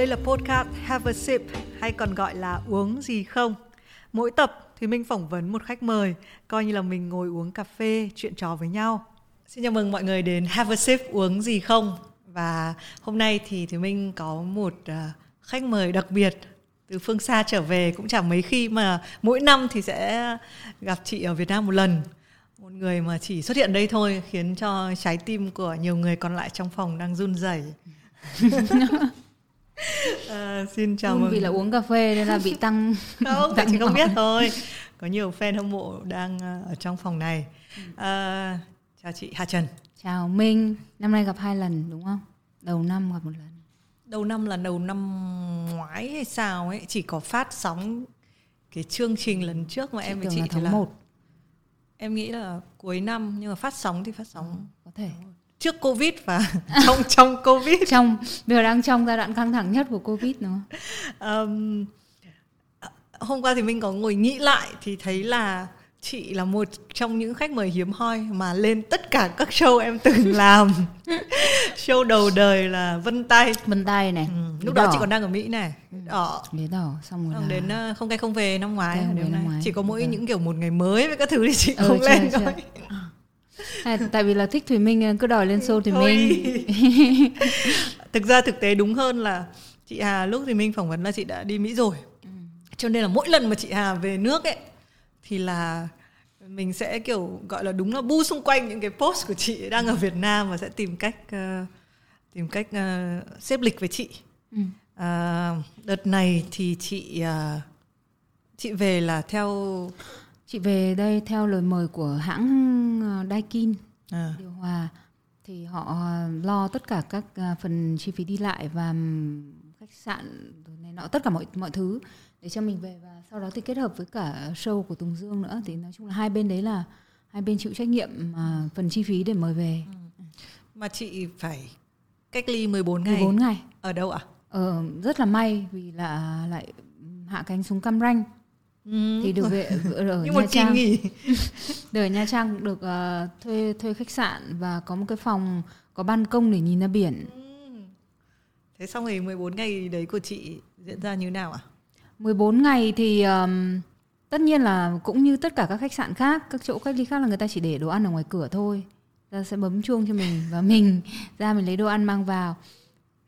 đây là podcast Have a Sip hay còn gọi là uống gì không. Mỗi tập thì mình phỏng vấn một khách mời, coi như là mình ngồi uống cà phê, chuyện trò với nhau. Xin chào mừng mọi người đến Have a Sip uống gì không. Và hôm nay thì thì mình có một uh, khách mời đặc biệt từ phương xa trở về cũng chẳng mấy khi mà mỗi năm thì sẽ gặp chị ở Việt Nam một lần một người mà chỉ xuất hiện đây thôi khiến cho trái tim của nhiều người còn lại trong phòng đang run rẩy à, xin chào mừng vì là uống cà phê nên là bị tăng không tăng chỉ không biết thôi. Có nhiều fan hâm mộ đang ờ, ở trong phòng này. À, chào chị Hà Trần. Chào Minh. Năm nay gặp hai lần đúng không? Đầu năm gặp một lần. Đầu năm là đầu năm ngoái hay sao ấy chỉ có phát sóng cái chương trình lần trước mà chị em với chị là tháng là 1 em nghĩ là cuối năm nhưng mà phát sóng thì phát sóng. Ừ, có thể trước covid và trong trong covid. Trong bây giờ đang trong giai đoạn căng thẳng nhất của covid nữa um, hôm qua thì mình có ngồi nghĩ lại thì thấy là chị là một trong những khách mời hiếm hoi mà lên tất cả các show em từng làm. Show đầu đời là vân tay. Vân tay này. Ừ. lúc đó chị còn đang ở mỹ này. Ừ. đỏ. Lý đỏ xong rồi là... đến uh, không cây không về năm ngoái, đến năm ngoái. chỉ có mỗi những kiểu một ngày mới với các thứ thì chị ừ, không chưa, lên thôi à, tại vì là thích thùy minh ờ, cứ đòi lên show thùy minh thực ra thực tế đúng hơn là chị hà lúc thì minh phỏng vấn là chị đã đi mỹ rồi ừ. cho nên là mỗi lần mà chị hà về nước ấy thì là mình sẽ kiểu gọi là đúng là bu xung quanh những cái post của chị đang ở Việt Nam và sẽ tìm cách uh, tìm cách uh, xếp lịch với chị. Ừ. Uh, đợt này thì chị uh, chị về là theo chị về đây theo lời mời của hãng Daikin à. điều hòa thì họ lo tất cả các phần chi phí đi lại và khách sạn này nọ tất cả mọi mọi thứ để cho mình về và sau đó thì kết hợp với cả show của Tùng Dương nữa thì nói chung là hai bên đấy là hai bên chịu trách nhiệm mà phần chi phí để mời về. Ừ. Mà chị phải cách ly 14 ngày. 14 ngày. Ở đâu ạ? À? Ờ rất là may vì là lại hạ cánh xuống Cam Ranh. Ừ. thì được về ở Nhưng Nha Trang nghỉ. ở Nha Trang được uh, thuê thuê khách sạn và có một cái phòng có ban công để nhìn ra biển. Ừ. Thế xong rồi 14 ngày đấy của chị diễn ra như nào ạ? À? 14 ngày thì um, tất nhiên là cũng như tất cả các khách sạn khác, các chỗ cách ly khác là người ta chỉ để đồ ăn ở ngoài cửa thôi. Ta sẽ bấm chuông cho mình và mình ra mình lấy đồ ăn mang vào.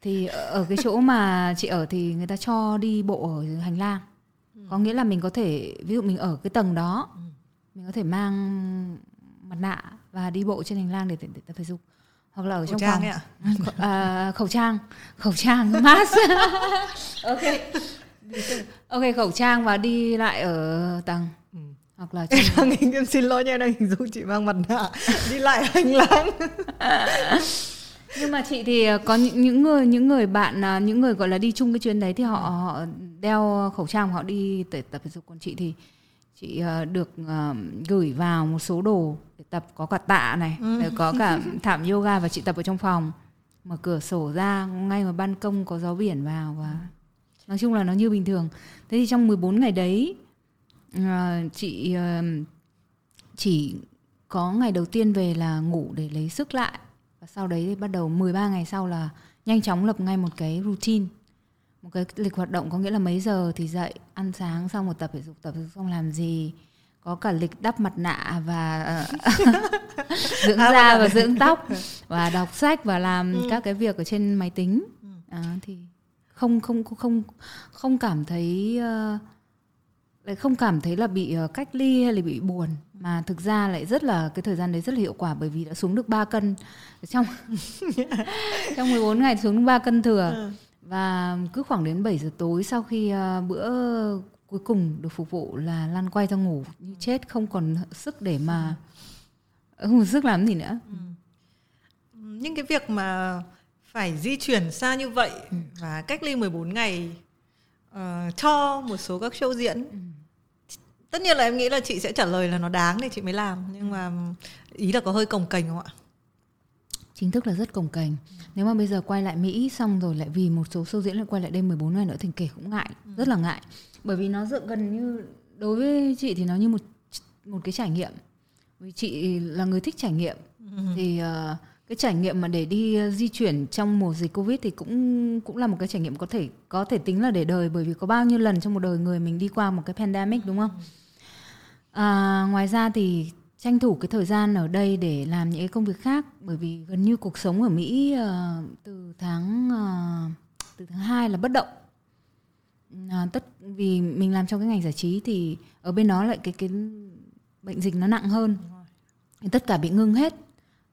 Thì ở cái chỗ mà chị ở thì người ta cho đi bộ ở hành lang. Có nghĩa là mình có thể ví dụ mình ở cái tầng đó, ừ. mình có thể mang mặt nạ và đi bộ trên hành lang để, để, để tập thể dục. Hoặc là ở khẩu trong trang phòng. à, khẩu trang. Khẩu trang mask. Ok. Ok khẩu trang và đi lại ở tầng. Ừ. hoặc là trong... em xin lỗi nha đang hình dung chị mang mặt nạ. Đi lại hành lang nhưng mà chị thì có những, những người những người bạn à, những người gọi là đi chung cái chuyến đấy thì họ họ đeo khẩu trang họ đi tập tập thể dục. Còn chị thì chị à, được uh, gửi vào một số đồ để tập có cả tạ này ừ. có cả thảm yoga và chị tập ở trong phòng. Mở cửa sổ ra ngay mà ban công có gió biển vào và nói chung là nó như bình thường. Thế thì trong 14 ngày đấy chị chỉ có ngày đầu tiên về là ngủ để lấy sức lại và sau đấy thì bắt đầu 13 ngày sau là nhanh chóng lập ngay một cái routine. Một cái lịch hoạt động có nghĩa là mấy giờ thì dậy ăn sáng xong một tập thể dục tập thể dục xong làm gì có cả lịch đắp mặt nạ và dưỡng à, da và dưỡng tóc và đọc sách và làm ừ. các cái việc ở trên máy tính. À, thì không không không không cảm thấy uh, lại không cảm thấy là bị uh, cách ly hay là bị buồn mà thực ra lại rất là cái thời gian đấy rất là hiệu quả bởi vì đã xuống được 3 cân trong trong 14 ngày xuống được 3 cân thừa ừ. và cứ khoảng đến 7 giờ tối sau khi uh, bữa cuối cùng được phục vụ là lăn quay ra ngủ như chết không còn sức để mà không còn sức làm gì nữa ừ. những cái việc mà phải di chuyển xa như vậy ừ. và cách ly 14 ngày uh, cho một số các show diễn ừ. Tất nhiên là em nghĩ là chị sẽ trả lời là nó đáng để chị mới làm nhưng mà ý là có hơi cồng kềnh không ạ? Chính thức là rất cồng kềnh. Nếu mà bây giờ quay lại Mỹ xong rồi lại vì một số show diễn lại quay lại đây 14 ngày nữa thì kể cũng ngại ừ. rất là ngại. Bởi vì nó dựa gần như đối với chị thì nó như một một cái trải nghiệm. Vì chị là người thích trải nghiệm. Ừ. thì uh, cái trải nghiệm mà để đi uh, di chuyển trong mùa dịch covid thì cũng cũng là một cái trải nghiệm có thể có thể tính là để đời. Bởi vì có bao nhiêu lần trong một đời người mình đi qua một cái pandemic đúng không à, ngoài ra thì tranh thủ cái thời gian ở đây để làm những cái công việc khác bởi vì gần như cuộc sống ở Mỹ uh, từ tháng uh, từ tháng 2 là bất động. À, tất vì mình làm trong cái ngành giải trí thì ở bên đó lại cái cái bệnh dịch nó nặng hơn. Tất cả bị ngưng hết.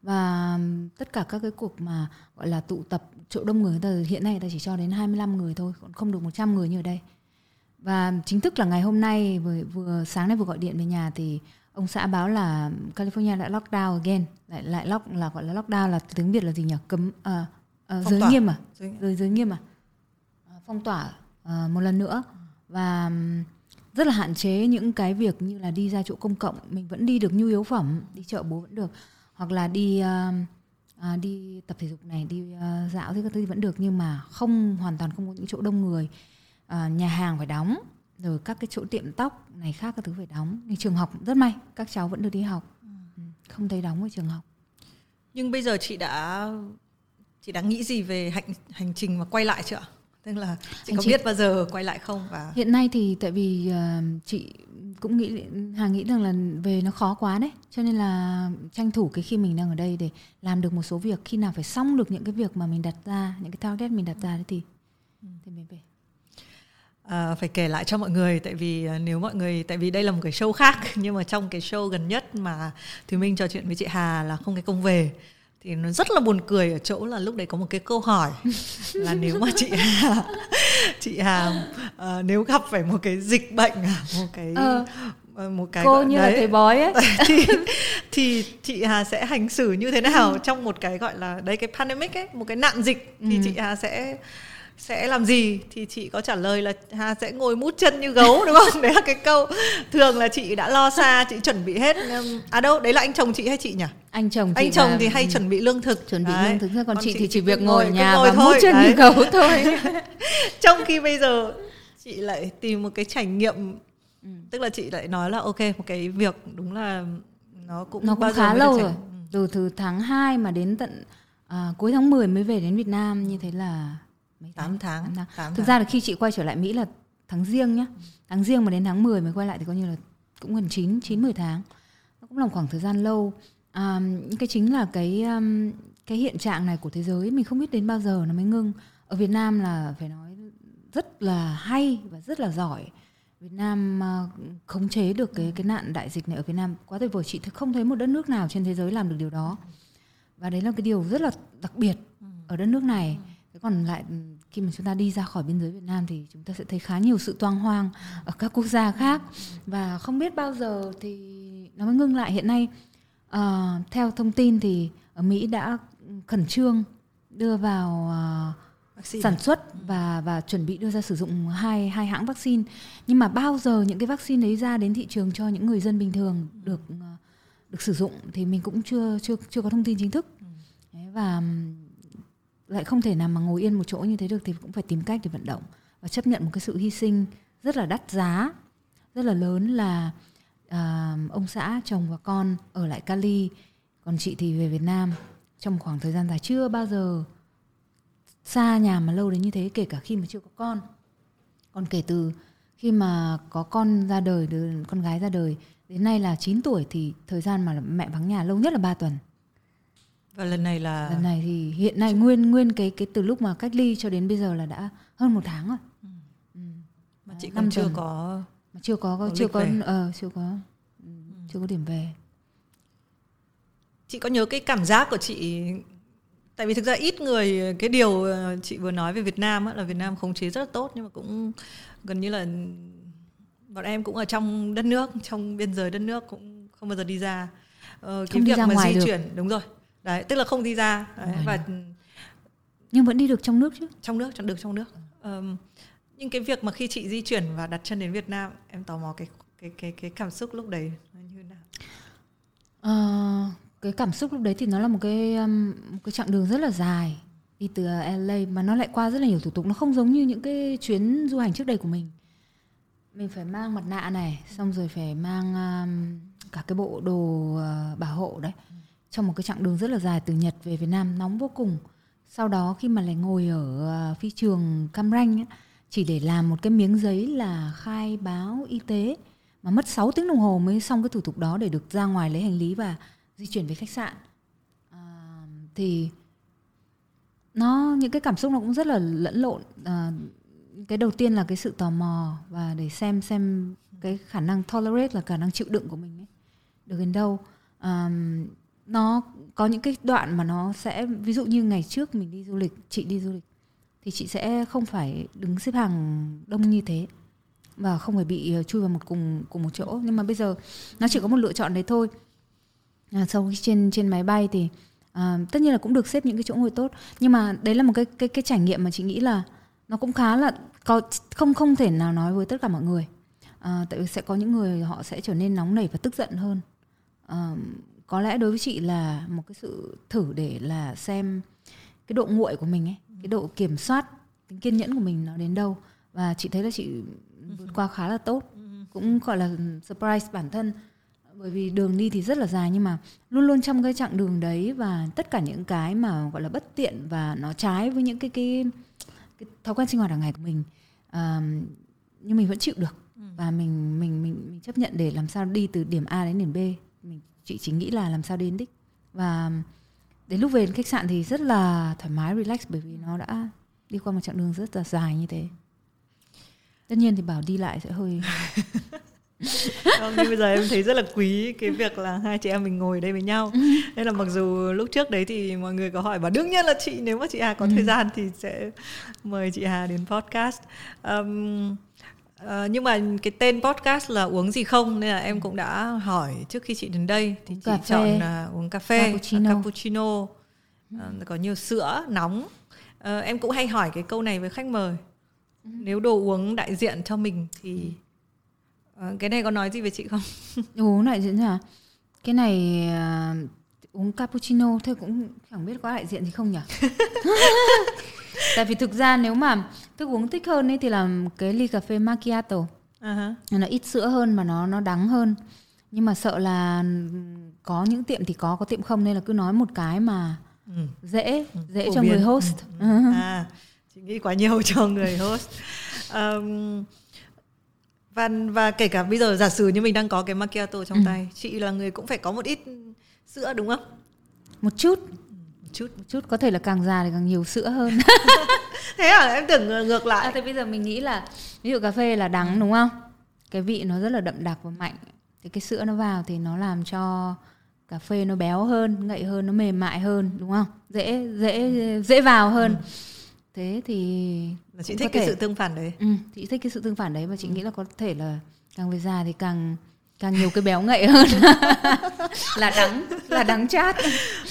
Và tất cả các cái cuộc mà gọi là tụ tập chỗ đông người, ta hiện nay ta chỉ cho đến 25 người thôi còn không được 100 người như ở đây và chính thức là ngày hôm nay vừa, vừa sáng nay vừa gọi điện về nhà thì ông xã báo là California lại lockdown again. Lại lại lock là gọi là lockdown là tiếng Việt là gì nhỉ? Cấm à, à, giới tỏa. nghiêm à? Giới giới nghiêm à, à phong tỏa à, một lần nữa. Và rất là hạn chế những cái việc như là đi ra chỗ công cộng. Mình vẫn đi được nhu yếu phẩm đi chợ bố vẫn được. Hoặc là đi uh, uh, đi tập thể dục này đi uh, dạo thì các thứ vẫn được. Nhưng mà không hoàn toàn không có những chỗ đông người uh, nhà hàng phải đóng rồi các cái chỗ tiệm tóc này khác các thứ phải đóng. Nhưng trường học rất may các cháu vẫn được đi học. Ừ. không thấy đóng ở trường học. Nhưng bây giờ chị đã chị đã nghĩ gì về hành hành trình mà quay lại chưa tức là chị có chị... biết bao giờ quay lại không và hiện nay thì tại vì uh, chị cũng nghĩ hà nghĩ rằng là về nó khó quá đấy. Cho nên là tranh thủ cái khi mình đang ở đây để làm được một số việc. Khi nào phải xong được những cái việc mà mình đặt ra những cái target mình đặt ra đấy thì ừ. thì mình về À, phải kể lại cho mọi người tại vì à, nếu mọi người tại vì đây là một cái show khác nhưng mà trong cái show gần nhất mà Thùy Minh trò chuyện với chị Hà là không cái công về thì nó rất là buồn cười ở chỗ là lúc đấy có một cái câu hỏi là nếu mà chị Hà chị Hà uh, nếu gặp phải một cái dịch bệnh à, một cái ờ, một cái cô như đấy, là thầy bói ấy thì thì chị Hà sẽ hành xử như thế nào ừ. trong một cái gọi là đấy cái pandemic ấy một cái nạn dịch thì ừ. chị Hà sẽ sẽ làm gì thì chị có trả lời là Hà sẽ ngồi mút chân như gấu đúng không đấy là cái câu thường là chị đã lo xa chị chuẩn bị hết à đâu đấy là anh chồng chị hay chị nhỉ anh chồng anh chồng thì hay chuẩn bị lương thực chuẩn bị đấy. lương thực còn, còn chị, chị thì chỉ việc ngồi ở nhà ngồi và thôi. mút chân đấy. như gấu thôi trong khi bây giờ chị lại tìm một cái trải nghiệm ừ. tức là chị lại nói là ok một cái việc đúng là nó cũng nó cũng khá lâu rồi từ từ tháng 2 mà đến tận à, cuối tháng 10 mới về đến Việt Nam như thế là mấy tháng 8 tháng, 8 tháng. 8 Thực ra là khi chị quay trở lại Mỹ là tháng riêng nhá. Tháng riêng mà đến tháng 10 mới quay lại thì coi như là cũng gần 9 9 10 tháng. Nó cũng là một khoảng thời gian lâu. À, cái chính là cái um, cái hiện trạng này của thế giới mình không biết đến bao giờ nó mới ngưng. Ở Việt Nam là phải nói rất là hay và rất là giỏi. Việt Nam uh, khống chế được cái cái nạn đại dịch này ở Việt Nam quá tuyệt vời chị không thấy một đất nước nào trên thế giới làm được điều đó và đấy là cái điều rất là đặc biệt ở đất nước này thế còn lại ừ, khi mà chúng ta đi ra khỏi biên giới Việt Nam thì chúng ta sẽ thấy khá nhiều sự toang hoang ở các quốc gia khác. Và không biết bao giờ thì nó mới ngưng lại hiện nay uh, theo thông tin thì ở Mỹ đã khẩn trương đưa vào uh, sản xuất và và chuẩn bị đưa ra sử dụng hai hai hãng vaccine. Nhưng mà bao giờ những cái vaccine đấy ra đến thị trường cho những người dân bình thường được uh, được sử dụng thì mình cũng chưa chưa chưa có thông tin chính thức. Đấy, và lại không thể nào mà ngồi yên một chỗ như thế được thì cũng phải tìm cách để vận động và chấp nhận một cái sự hy sinh rất là đắt giá rất là lớn là uh, ông xã chồng và con ở lại Cali. Còn chị thì về Việt Nam. Trong khoảng thời gian dài chưa bao giờ xa nhà mà lâu đến như thế kể cả khi mà chưa có con. Còn kể từ khi mà có con ra đời con gái ra đời đến nay là 9 tuổi thì thời gian mà mẹ vắng nhà lâu nhất là 3 tuần và lần này là lần này thì hiện nay nguyên nguyên cái cái từ lúc mà cách ly cho đến bây giờ là đã hơn một tháng rồi. Ừ. Ừ. Mà chị còn chưa tuần. có mà chưa có, có chưa có ờ chưa có ừ. chưa có điểm về. Chị có nhớ cái cảm giác của chị tại vì thực ra ít người cái điều ờ, chị vừa nói về Việt Nam á, là Việt Nam khống chế rất là tốt nhưng mà cũng gần như là bọn em cũng ở trong đất nước trong biên giới đất nước cũng không bao giờ đi ra ờ, cái không việc đi ra mà ngoài di được. chuyển đúng rồi đấy tức là không đi ra. Đấy, và nhưng vẫn đi được trong nước chứ? Trong nước trong được trong nước. Um, nhưng cái việc mà khi chị di chuyển và đặt chân đến Việt Nam em tò mò cái cái cái cái cảm xúc lúc đấy nó như thế nào? Uh, cái cảm xúc lúc đấy thì nó là một cái một cái chặng đường rất là dài đi từ LA mà nó lại qua rất là nhiều thủ tục. Nó không giống như những cái chuyến du hành trước đây của mình. Mình phải mang mặt nạ này xong rồi phải mang um, cả cái bộ đồ uh, bảo hộ đấy trong một cái chặng đường rất là dài từ Nhật về Việt Nam nóng vô cùng. Sau đó khi mà lại ngồi ở ờ, phi trường Cam Ranh chỉ để làm một cái miếng giấy là khai báo y tế mà mất 6 tiếng đồng hồ mới xong cái thủ tục đó để được ra ngoài lấy hành lý và di chuyển về khách sạn. À, thì nó những cái cảm xúc nó cũng rất là lẫn lộn. À, cái đầu tiên là cái sự tò mò và để xem xem cái khả năng tolerate là khả năng chịu đựng của mình ấy được đến đâu. À, nó có những cái đoạn mà nó sẽ ví dụ như ngày trước mình đi du lịch chị đi du lịch thì chị sẽ không phải đứng xếp hàng đông như thế và không phải bị ờ, chui vào một cùng cùng một chỗ. Nhưng mà bây giờ nó chỉ có một lựa chọn đấy thôi. À, sau khi trên trên máy bay thì à, tất nhiên là cũng được xếp những cái chỗ ngồi tốt. Nhưng mà đấy là một cái cái cái trải nghiệm mà chị nghĩ là nó cũng khá là có không không thể nào nói với tất cả mọi người. À, tại vì sẽ có những người họ sẽ trở nên nóng nảy và tức giận hơn. À, có lẽ đối với chị là một cái sự thử để là xem cái độ nguội của mình ấy cái độ kiểm soát tính kiên nhẫn của mình nó đến đâu. Và chị thấy là chị vượt qua khá là tốt cũng gọi là surprise bản thân. Bởi vì đường đi thì rất là dài nhưng mà luôn luôn trong cái chặng đường đấy và tất cả những cái mà gọi là bất tiện và nó trái với những cái cái, cái thói quen sinh hoạt hàng ngày của mình uh, nhưng mình vẫn chịu được. Và mình mình mình mình chấp nhận để làm sao đi từ điểm A đến điểm B. Mình chị chỉ nghĩ là làm sao đến đích. Và đến lúc về đến khách sạn thì rất là thoải mái relax bởi vì nó đã đi qua một chặng đường rất là dài như thế. Tất nhiên thì bảo đi lại sẽ hơi không, nhưng bây giờ em thấy rất là quý cái việc là hai chị em mình ngồi đây với nhau. Nên là mặc dù lúc trước đấy thì mọi người có hỏi và đương nhiên là chị nếu mà chị Hà có ừ. thời gian thì sẽ mời chị Hà đến podcast. Um, uh, nhưng mà cái tên podcast là uống gì không? Nên là em cũng đã hỏi trước khi chị đến đây. Thì uống chị cà chọn uh, uống cà phê cappuccino, cappuccino. Uh, có nhiều sữa nóng. Uh, em cũng hay hỏi cái câu này với khách mời. Ừ. nếu đồ uống đại diện cho mình thì uh, cái này có nói gì về chị không? Đồ uống đại diện hả cái này uh, uống cappuccino thôi cũng chẳng biết có đại diện gì không nhỉ tại vì thực ra nếu mà thức uống thích hơn ấy thì là cái ly cà phê macchiato uh-huh. nó ít sữa hơn mà nó nó đắng hơn nhưng mà sợ là có những tiệm thì có có tiệm không nên là cứ nói một cái mà ừ. dễ ừ. dễ Phổ cho biến. người host ừ. Ừ. à chị nghĩ quá nhiều cho người host um, và và kể cả bây giờ giả sử như mình đang có cái macchiato trong ừ. tay chị là người cũng phải có một ít sữa đúng không một chút chút chút có thể là càng già thì càng nhiều sữa hơn. Thế à? Em tưởng ngược lại. À, thế bây giờ mình nghĩ là ví dụ cà phê là đắng đúng không? Cái vị nó rất là đậm đặc và mạnh. Thì cái sữa nó vào thì nó làm cho cà phê nó béo hơn ngậy hơn nó mềm mại hơn đúng không? Dễ dễ dễ vào hơn. Ừ. thế thì là chị thích cái thể... sự tương phản đấy. Ừ, chị thích cái sự tương phản đấy và chị ừ. nghĩ là có thể là càng về già thì càng càng nhiều cái béo ngậy hơn. Là đắng là đắng chát.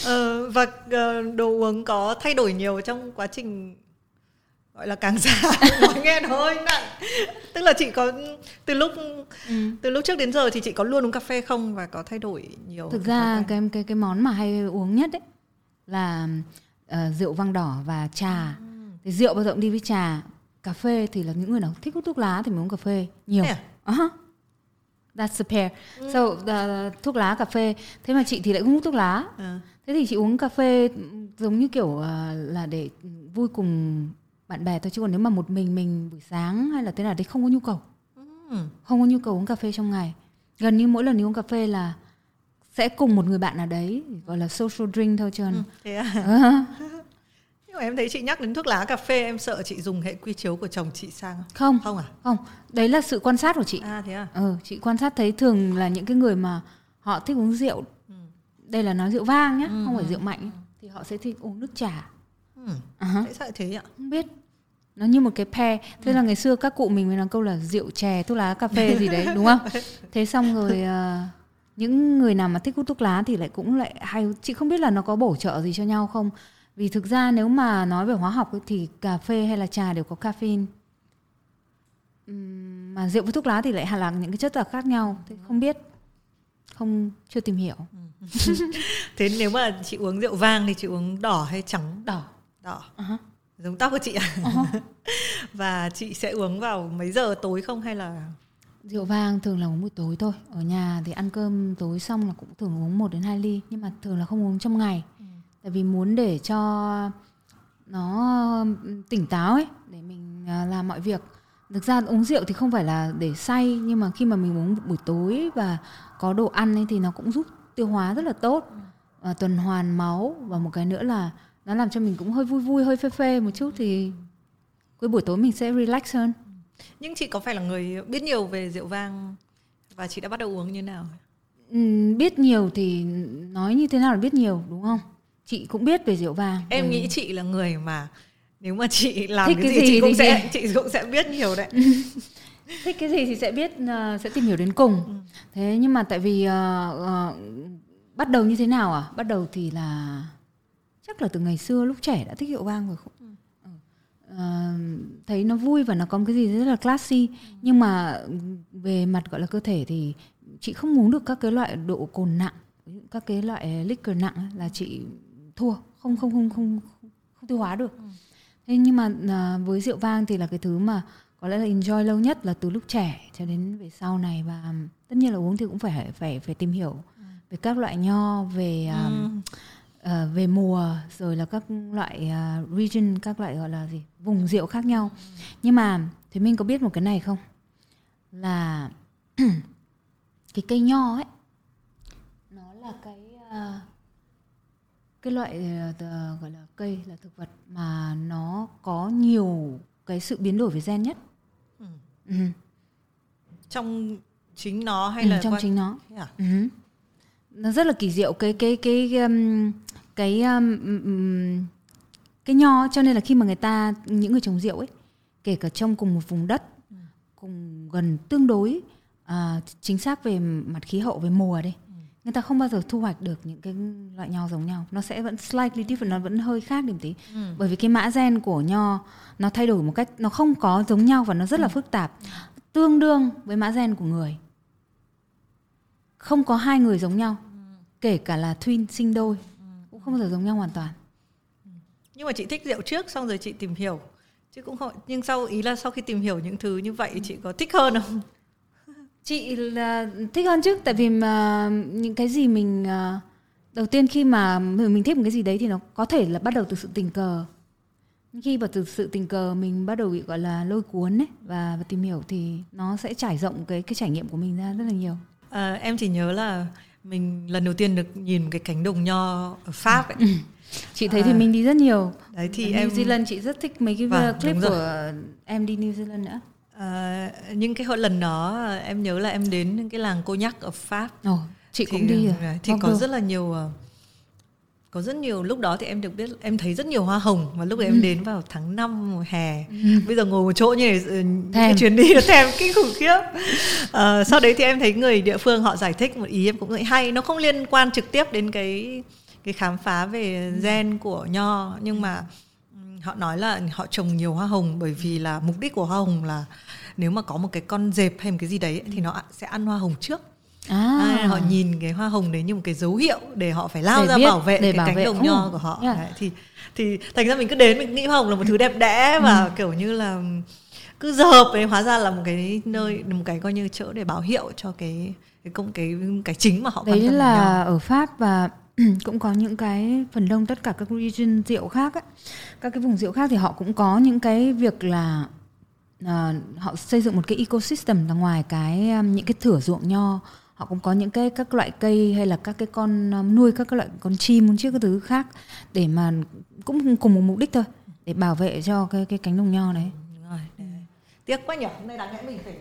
Ờ, và ờ, đồ uống có thay đổi nhiều trong quá trình gọi là càng già? Nói nghe nó hơi nặng. Tức là chị có từ lúc ừ. từ lúc trước đến giờ thì chị có luôn uống cà phê không? Và có thay đổi nhiều thực ra cái cái cái món mà hay uống nhất ấy là uh, rượu vang đỏ và trà. Ừ. thì rượu bao giờ cũng đi với trà. Cà phê thì là những người nào thích hút thuốc lá thì mới uống cà phê nhiều. À? uh-huh. That's a pair. Mm. So uh, thuốc lá cà phê. Thế mà chị thì lại không hút thuốc lá. À. Thế thì chị uống cà phê giống như kiểu uh, là để vui cùng bạn bè thôi chứ còn nếu mà một mình mình buổi sáng hay là thế nào đấy không có nhu cầu. Mm. Không có nhu cầu uống cà phê trong ngày. Gần như mỗi lần đi uống cà phê là sẽ cùng một người bạn nào đấy gọi là social drink thôi chứ. Ừ, thế à? mà em thấy chị nhắc đến thuốc lá cà phê em sợ chị dùng hệ quy chiếu của chồng chị sang không? Không. À? Không. Đấy là sự quan sát của chị. À thế à? Ừ chị quan sát thấy thường là những cái người mà họ thích uống rượu. Ừ. đây là nói rượu vang nhá ừ. không phải rượu mạnh. Thì họ sẽ thích uống nước trà. Ừ. uh-huh. tại sao thế ạ? Không biết. Nó như một cái pe thế ừ. là ngày xưa các cụ mình mới nói câu là rượu chè thuốc lá cà phê gì đấy đúng không? Thế xong rồi uh, những người nào mà thích hút thuốc lá thì lại cũng lại hay chị không biết là nó có bổ trợ gì cho nhau không vì thực ra nếu mà nói về hóa học thì cà phê hay là trà đều có caffeine. Mà rượu với thuốc lá thì lại là những cái chất là khác nhau thì không biết không chưa tìm hiểu. Thế nếu mà chị uống rượu vang thì chị uống đỏ hay trắng? Đỏ. Đỏ. Uh-huh. giống tóc của chị à uh-huh. và chị sẽ uống vào mấy giờ tối không hay là? Rượu vang thường là uống buổi tối thôi. Ở nhà thì ăn cơm tối xong là cũng thường uống 1 đến 2 ly nhưng mà thường là không uống trong ngày. Tại vì muốn để cho nó tỉnh táo ấy để mình à, làm mọi việc. Thực ra uống rượu thì không phải là để say nhưng mà khi mà mình uống buổi tối và có đồ ăn ấy thì nó cũng giúp tiêu hóa rất là tốt. Và tuần hoàn máu và một cái nữa là nó làm cho mình cũng hơi vui vui hơi phê phê một chút thì cuối buổi tối mình sẽ relax hơn. Nhưng chị có phải là người biết nhiều về rượu vang và chị đã bắt đầu uống như nào? Ừ, biết nhiều thì nói như thế nào là biết nhiều đúng không chị cũng biết về rượu vang em ừ. nghĩ chị là người mà nếu mà chị làm Thích cái, cái gì, gì chị cũng sẽ gì? chị cũng sẽ biết nhiều đấy thích cái gì thì sẽ biết uh, sẽ tìm hiểu đến cùng ừ. thế nhưng mà tại vì uh, uh, bắt đầu như thế nào à bắt đầu thì là chắc là từ ngày xưa lúc trẻ đã thích rượu vang rồi không uh, thấy nó vui và nó có một cái gì rất là classy ừ. nhưng mà về mặt gọi là cơ thể thì chị không uống được các cái loại độ cồn nặng các cái loại liquor nặng là chị thua không không không không không tiêu hóa được ừ. thế nhưng mà à, với rượu vang thì là cái thứ mà có lẽ là enjoy lâu nhất là từ lúc trẻ cho đến về sau này và tất nhiên là uống thì cũng phải phải phải tìm hiểu ừ. về các loại nho về ừ. uh, về mùa rồi là các loại uh, region các loại gọi là gì vùng rượu khác nhau ừ. nhưng mà thì mình có biết một cái này không là cái cây nho ấy nó là cái uh, cái loại uh, gọi là cây là thực vật mà nó có nhiều cái sự biến đổi về gen nhất ừ. Ừ. trong chính nó hay ừ, là trong quan... chính nó à? ừ. nó rất là kỳ diệu cái cái cái um, cái um, um, cái nho cho nên là khi mà người ta những người trồng rượu ấy kể cả trong cùng một vùng đất ừ. cùng gần tương đối uh, chính xác về mặt khí hậu về mùa đây người ta không bao giờ thu hoạch được những cái loại nho giống nhau nó sẽ vẫn slightly different nó vẫn hơi khác điểm tí ừ. bởi vì cái mã gen của nho nó thay đổi một cách nó không có giống nhau và nó rất là ừ. phức tạp tương đương với mã gen của người không có hai người giống nhau ừ. kể cả là twin sinh đôi ừ. cũng không bao giờ giống nhau hoàn toàn ừ. nhưng mà chị thích rượu trước xong rồi chị tìm hiểu chứ cũng không nhưng sau ý là sau khi tìm hiểu những thứ như vậy chị có thích hơn không chị là thích hơn chứ tại vì mà những cái gì mình à, đầu tiên khi mà mình thích một cái gì đấy thì nó có thể là bắt đầu từ sự tình cờ. Khi mà từ sự tình cờ mình bắt đầu bị gọi là lôi cuốn ấy và, và tìm hiểu thì nó sẽ trải rộng cái cái trải nghiệm của mình ra rất là nhiều. À, em chỉ nhớ là mình lần đầu tiên được nhìn cái cánh đồng nho ở pháp ấy. Ừ. chị thấy à, thì mình đi rất nhiều. Đấy thì ở em New Zealand chị rất thích mấy cái vâng, clip của em đi New Zealand nữa À, nhưng cái hồi lần đó em nhớ là em đến cái làng cô nhắc ở Pháp. Ồ, chị thì, cũng đi rồi. Thì có rất là nhiều ờ, có rất nhiều lúc đó thì em được biết em thấy rất nhiều hoa hồng và lúc đấy em ừ. đến vào tháng 5 mùa hè ừ. bây giờ ngồi một chỗ như này ừ, cái chuyến đi nó thèm kinh khủng khiếp à, sau đấy thì em thấy người địa phương họ giải thích một ý em cũng thấy hay nó không liên quan trực tiếp đến cái cái khám phá về gen của nho nhưng mà họ nói là họ trồng nhiều hoa hồng bởi vì là mục đích của hoa hồng là nếu mà có một cái con dẹp hay một cái gì đấy thì nó sẽ ăn hoa hồng trước À. À, họ nhìn cái hoa hồng đấy như một cái dấu hiệu để họ phải lao để ra biết, bảo vệ cái bảo cánh vệ. đồng nho của họ yeah. đấy, thì thì thành ra mình cứ đến mình nghĩ hoa hồng là một thứ đẹp đẽ và ừ. kiểu như là cứ hợp ấy hóa ra là một cái nơi một cái coi như chỗ để báo hiệu cho cái cái công cái cái chính mà họ đấy là ở pháp và cũng có những cái phần đông tất cả các region rượu khác ấy, các cái vùng rượu khác thì họ cũng có những cái việc là uh, họ xây dựng một cái ecosystem là ngoài cái um, những cái thửa ruộng nho. Họ cũng có những cái các loại cây hay là các cái con um, nuôi các cái loại con chim chiếc cái thứ khác để mà cũng cùng một mục đích thôi để bảo vệ cho cái cái cánh đồng nho đấy. rồi, tiếc quá nhỉ, hôm nay đáng lẽ mình phải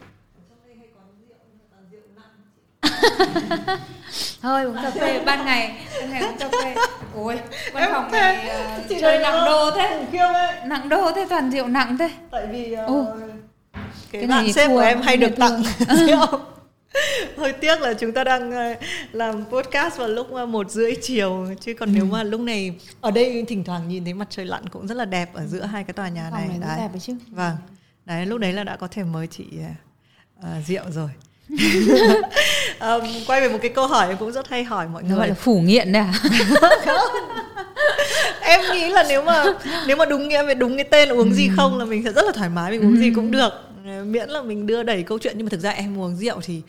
thôi uống cà phê ban ngày. Ban ngày uống cà phê. Ôi văn phòng này uh, chơi nặng đô thế. nặng đô thế toàn rượu nặng thế. Tại vì uh, cái, cái bạn sếp của em hay được tặng. rượu hơi tiếc là chúng ta đang uh, làm podcast vào lúc một rưỡi chiều. Chứ còn ừ. nếu mà lúc này ở đây thỉnh thoảng nhìn thấy mặt trời lặn cũng rất là đẹp ở giữa hai cái tòa nhà này, này đấy. đẹp chứ. Vâng. Đấy lúc đấy là đã có thể mời chị uh, rượu rồi um, quay về một cái câu hỏi em cũng rất hay hỏi mọi người gọi là phủ nghiện đấy à? Em nghĩ là nếu mà nếu mà đúng nghĩa về đúng cái tên là uống gì ừ. không là mình sẽ rất là thoải mái mình uống gì cũng được. Miễn là mình đưa đẩy câu chuyện nhưng mà thực ra em uống rượu thì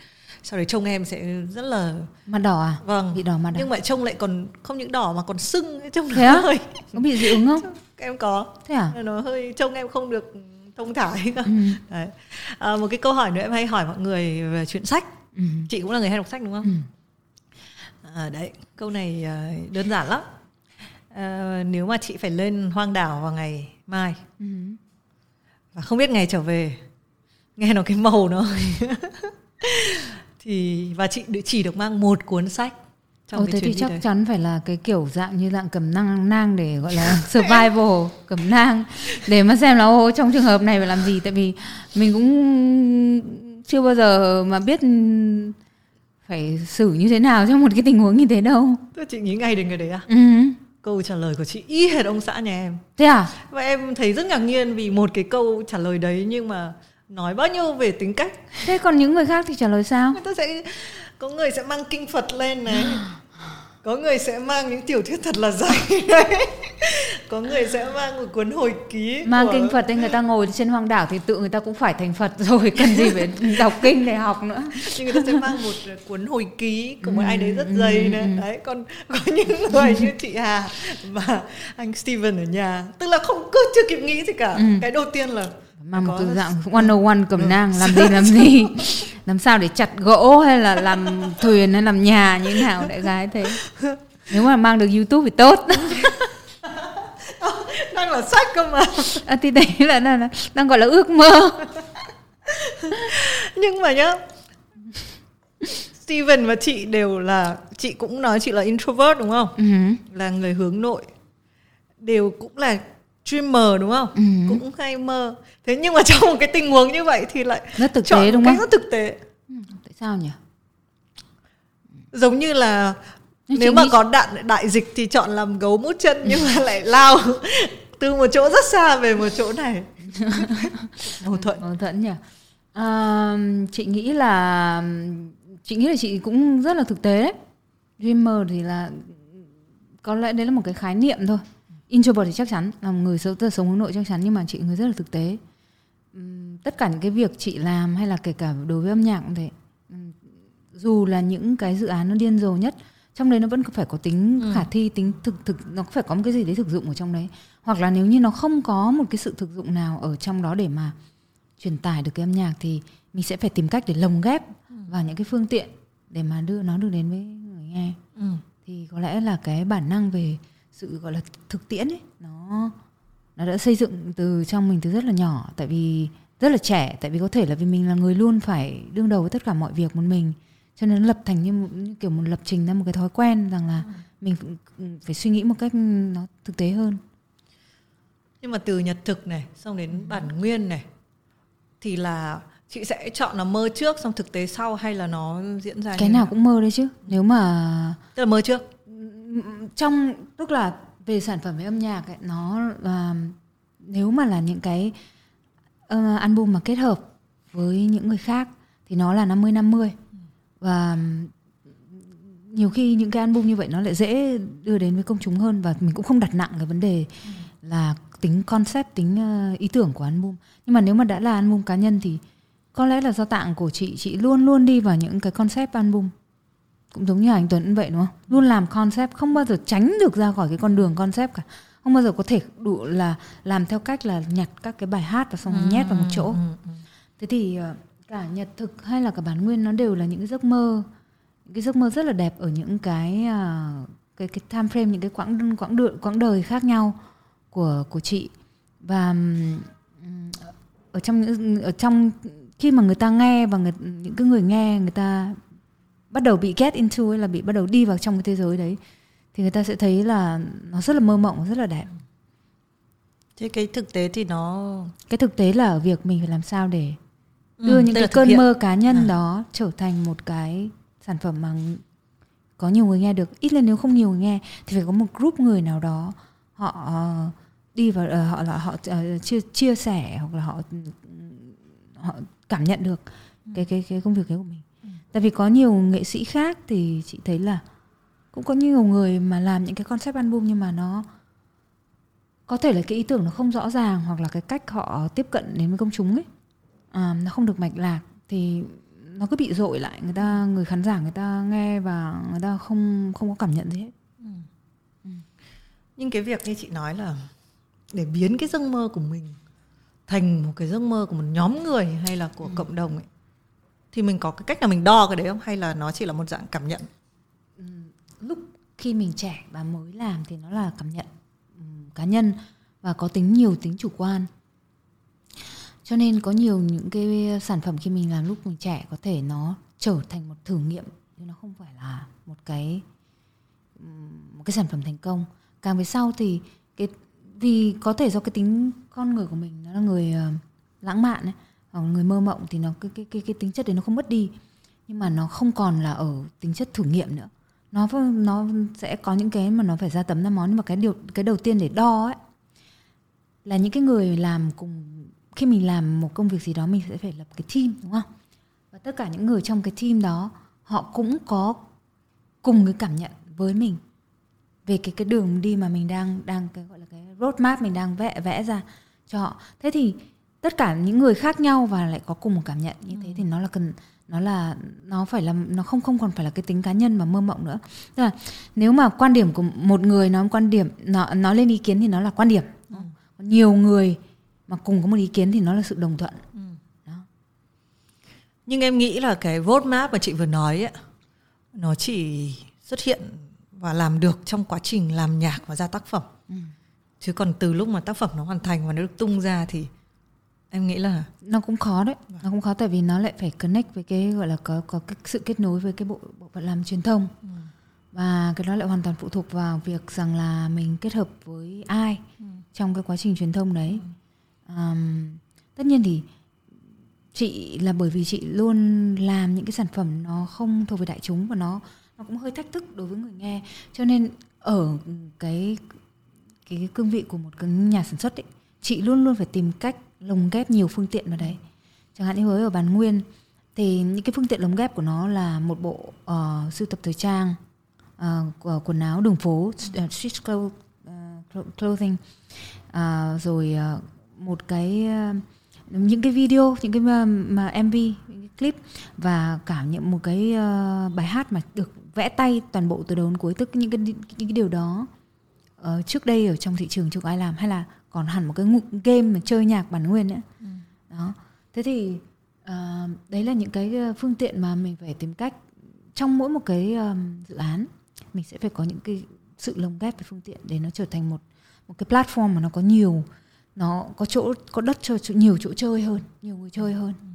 sau đấy trông em sẽ rất là mặt đỏ à? Vâng. Bị đỏ mặt đỏ. Nhưng mà trông lại còn không những đỏ mà còn sưng trông thế nó hơi có bị dị ứng không? Em có. Thế à? Nó hơi trông em không được thông cơ ừ. đấy. À, một cái câu hỏi nữa em hay hỏi mọi người về chuyện sách Ừ. chị cũng là người hay đọc sách đúng không Ừ. à, đấy câu này à, đơn giản lắm à, nếu mà chị phải lên hoang đảo vào ngày mai Ừ. và không biết ngày trở về nghe nó cái màu nó thì và chị chỉ được mang một cuốn sách trong Ồ, cái thế thì chắc đấy. chắn phải là cái kiểu dạng như dạng cầm nang nang để gọi là survival cầm nang. Để mà xem là ô trong trường hợp này phải làm gì? Tại vì mình cũng chưa bao giờ mà biết phải xử như thế nào trong một cái tình huống như thế đâu. Thế chị nghĩ ngay đến cái đấy à? Ừ. câu trả lời của chị y hệt ông xã nhà em. Thế à? Và em thấy rất ngạc nhiên vì một cái câu trả lời đấy nhưng mà nói bao nhiêu về tính cách. Thế còn những người khác thì trả lời sao? Người ta sẽ có người sẽ mang kinh phật lên này. Có người sẽ mang những tiểu thuyết thật là dày đấy có người sẽ mang một cuốn hồi ký mang của- kinh phật thì người ta ngồi trên hoang đảo thì tự người ta cũng phải thành phật rồi cần gì phải đọc kinh để học nữa. Nhưng người ta sẽ mang một cuốn hồi ký của một ai đấy rất Ừ, dày ừ, này. ừ. đấy còn có những người như chị Hà và anh Steven ở nhà. Tức là không cứ chưa kịp nghĩ gì cả. Ừ. cái đầu tiên là mang một cái dạng one on one cầm nang làm gì làm gì? Làm sao để chặt gỗ hay là làm thuyền hay làm nhà như thế nào đại gái thế? Nếu mà mang được youtube thì tốt. Đang là sách cơ mà. À, thì đấy là, là, là đang gọi là ước mơ. Nhưng mà nhá Steven và chị đều là chị cũng nói chị là introvert đúng không? Ừ. là người hướng nội. Đều cũng là dreamer đúng không? Ừ. cũng hay mơ. Thế nhưng mà trong một cái tình huống như vậy thì lại rất thực chọn tế đúng không? rất thực tế. Tại sao nhỉ? Giống như là Nhưng nếu mà nghĩ- có đạn đại dịch thì chọn làm gấu mút chân nhưng mà lại lao từ một chỗ rất xa về một chỗ này. Mâu thuẫn. Mâu thuẫn nhỉ? À, chị nghĩ là chị nghĩ là chị cũng rất là thực tế đấy. Dreamer thì là có lẽ đấy là một cái khái niệm thôi introvert thì chắc chắn là người sống, sống hướng nội chắc chắn nhưng mà chị người rất là thực tế. Tất cả những cái việc chị làm hay là kể cả đối với âm nhạc cũng thế. Dù là những cái dự án nó điên rồ nhất trong đấy nó vẫn phải có tính Ừ. khả thi tính thực thực nó phải có một cái gì đấy thực dụng ở trong đấy. Hoặc là nếu như nó không có một cái sự thực dụng nào ở trong đó để mà truyền tải được cái âm nhạc thì mình sẽ phải tìm cách để lồng ghép vào những cái phương tiện để mà đưa nó được đến với người nghe. Ừ. thì có lẽ là cái bản năng về sự gọi là thực tiễn ấy. Nó nó đã xây dựng từ trong mình từ rất là nhỏ tại vì rất là trẻ tại vì có thể là vì mình là người luôn phải đương đầu với tất cả mọi việc một mình. Cho nên lập thành như, một, như kiểu một lập trình ra một cái thói quen rằng là mình phải- suy nghĩ một cách nó thực tế hơn. Nhưng mà từ nhật thực này xong đến bản nguyên này thì là chị sẽ chọn là mơ trước xong thực tế sau hay là nó diễn ra cái nào thế cũng mơ đấy chứ. Nếu mà tức là mơ trước trong tức là về sản phẩm về âm nhạc ấy, nó là nếu mà là những cái uh, album mà kết hợp với những người khác thì nó là 50 50 và nhiều khi những cái album như vậy nó lại dễ đưa đến với công chúng hơn và mình cũng không đặt nặng cái vấn đề là tính concept tính ờ, ý tưởng của album. Nhưng mà nếu mà đã là album cá nhân thì có lẽ là do tạng của chị chị luôn luôn đi vào những cái concept album cũng giống như anh Tuấn cũng vậy đúng không? Luôn làm concept không bao giờ tránh được ra khỏi cái con đường concept cả. Không bao giờ có thể đủ là làm theo cách là nhặt các cái bài hát và xong rồi nhét vào một chỗ. Ừ, ừ. thế thì ờ, cả nhật thực hay là cả bản nguyên nó đều là những cái giấc mơ. Những cái giấc mơ rất là đẹp ở những cái à, cái cái time frame những cái quãng quãng đường quãng đời khác nhau của của chị. Và ở trong những- ở trong khi mà người ta nghe và người, những cái người nghe người ta bắt đầu bị get into ấy là bị bắt đầu đi vào trong cái thế giới đấy thì người ta sẽ thấy là nó rất là mơ mộng rất là đẹp. Thế cái thực tế thì nó cái thực tế là ở việc mình phải làm sao để Ừ, đưa những tức cái cơn mơ cá nhân À. đó trở thành một cái sản phẩm mà có nhiều người nghe được. Ít là nếu không nhiều người nghe thì phải có một group người nào đó họ ờ, đi vào ờ, họ là họ ờ, chia chia sẻ hoặc là họ họ cảm nhận được cái cái cái công việc ấy của mình tại vì có nhiều nghệ sĩ khác thì chị thấy là cũng có nhiều người mà làm những cái concept album nhưng mà nó có thể là cái ý tưởng nó không rõ ràng hoặc là cái cách họ tiếp cận đến với công chúng ấy à, nó không được mạch lạc thì nó cứ bị dội lại người ta người khán giả người ta nghe và người ta không không có cảm nhận gì hết. Nhưng cái việc như chị nói là để biến cái giấc mơ của mình thành một cái giấc mơ của một nhóm người hay là của ừ. cộng đồng ấy thì mình có cái cách nào mình đo cái đấy không? Hay là nó chỉ là một dạng cảm nhận? Lúc khi mình trẻ và mới làm thì nó là cảm nhận cá nhân và có tính nhiều tính chủ quan. Cho nên có nhiều những cái sản phẩm khi mình làm lúc mình trẻ có thể nó trở thành một thử nghiệm nhưng nó không phải là một cái một cái sản phẩm thành công. Càng về sau thì cái vì có thể do cái tính con người của mình nó là người uh, lãng mạn ấy, còn người mơ mộng thì nó, cái cái cái cái tính chất đấy nó không mất đi. Nhưng mà nó không còn là ở tính chất thử nghiệm nữa. Nó nó sẽ có những cái mà nó phải ra tấm ra món. Nhưng mà cái điều, cái đầu tiên để đo ấy, là những cái người làm cùng, khi mình làm một công việc gì đó, mình sẽ phải lập cái team, đúng không? Và tất cả những người trong cái team đó, họ cũng có cùng cái cảm nhận với mình về cái cái đường đi mà mình đang đang cái, gọi là cái roadmap mình đang vẽ vẽ ra cho họ. Thế thì tất cả những người khác nhau và lại có cùng một cảm nhận như thế thì nó là cần nó là nó phải là nó không không còn phải là cái tính cá nhân mà mơ mộng nữa tức là nếu mà quan điểm của một người nói quan điểm nó nói lên ý kiến thì nó là quan điểm ừ. nhiều người mà cùng có một ý kiến thì nó là sự đồng thuận ừ. đó. nhưng em nghĩ là cái roadmap mà chị vừa nói ấy, nó chỉ xuất hiện và làm được trong quá trình làm nhạc và ra tác phẩm ừ. chứ còn từ lúc mà tác phẩm nó hoàn thành và nó được tung ra thì em nghĩ là nó cũng khó đấy vâng. nó cũng khó tại vì nó lại phải connect với cái gọi là có có cái sự kết nối với cái bộ bộ phận làm truyền thông ừ. và cái đó lại hoàn toàn phụ thuộc vào việc rằng là mình kết hợp với ai ừ. trong cái quá trình truyền thông đấy ừ. um, tất nhiên thì chị là bởi vì chị luôn làm những cái sản phẩm nó không thuộc về đại chúng và nó nó cũng hơi thách thức đối với người nghe cho nên ở cái cái cương vị của một cái nhà sản xuất ấy, chị luôn luôn phải tìm cách lồng ghép nhiều phương tiện vào đấy. Chẳng hạn như với ở bản nguyên thì những cái phương tiện lồng ghép của nó là một bộ uh, sưu tập thời trang uh, của quần áo đường phố uh, street clothes, uh, clothing. Uh, rồi uh, một cái uh, những cái video những cái mà, mà mv những cái clip và cả những một cái uh, bài hát mà được vẽ tay toàn bộ từ đầu đến cuối tức những cái những cái điều đó uh, trước đây ở trong thị trường chưa có ai làm hay là còn hẳn một cái game mà chơi nhạc bản nguyên nữa ừ. đó. Thế thì uh, đấy là những cái ờ, phương tiện mà mình phải tìm cách trong mỗi một cái um, dự án mình sẽ phải có những cái sự lồng ghép về phương tiện để nó trở thành một một cái platform mà nó có nhiều nó có chỗ có đất cho nhiều chỗ chơi hơn nhiều người chơi hơn. Ừ.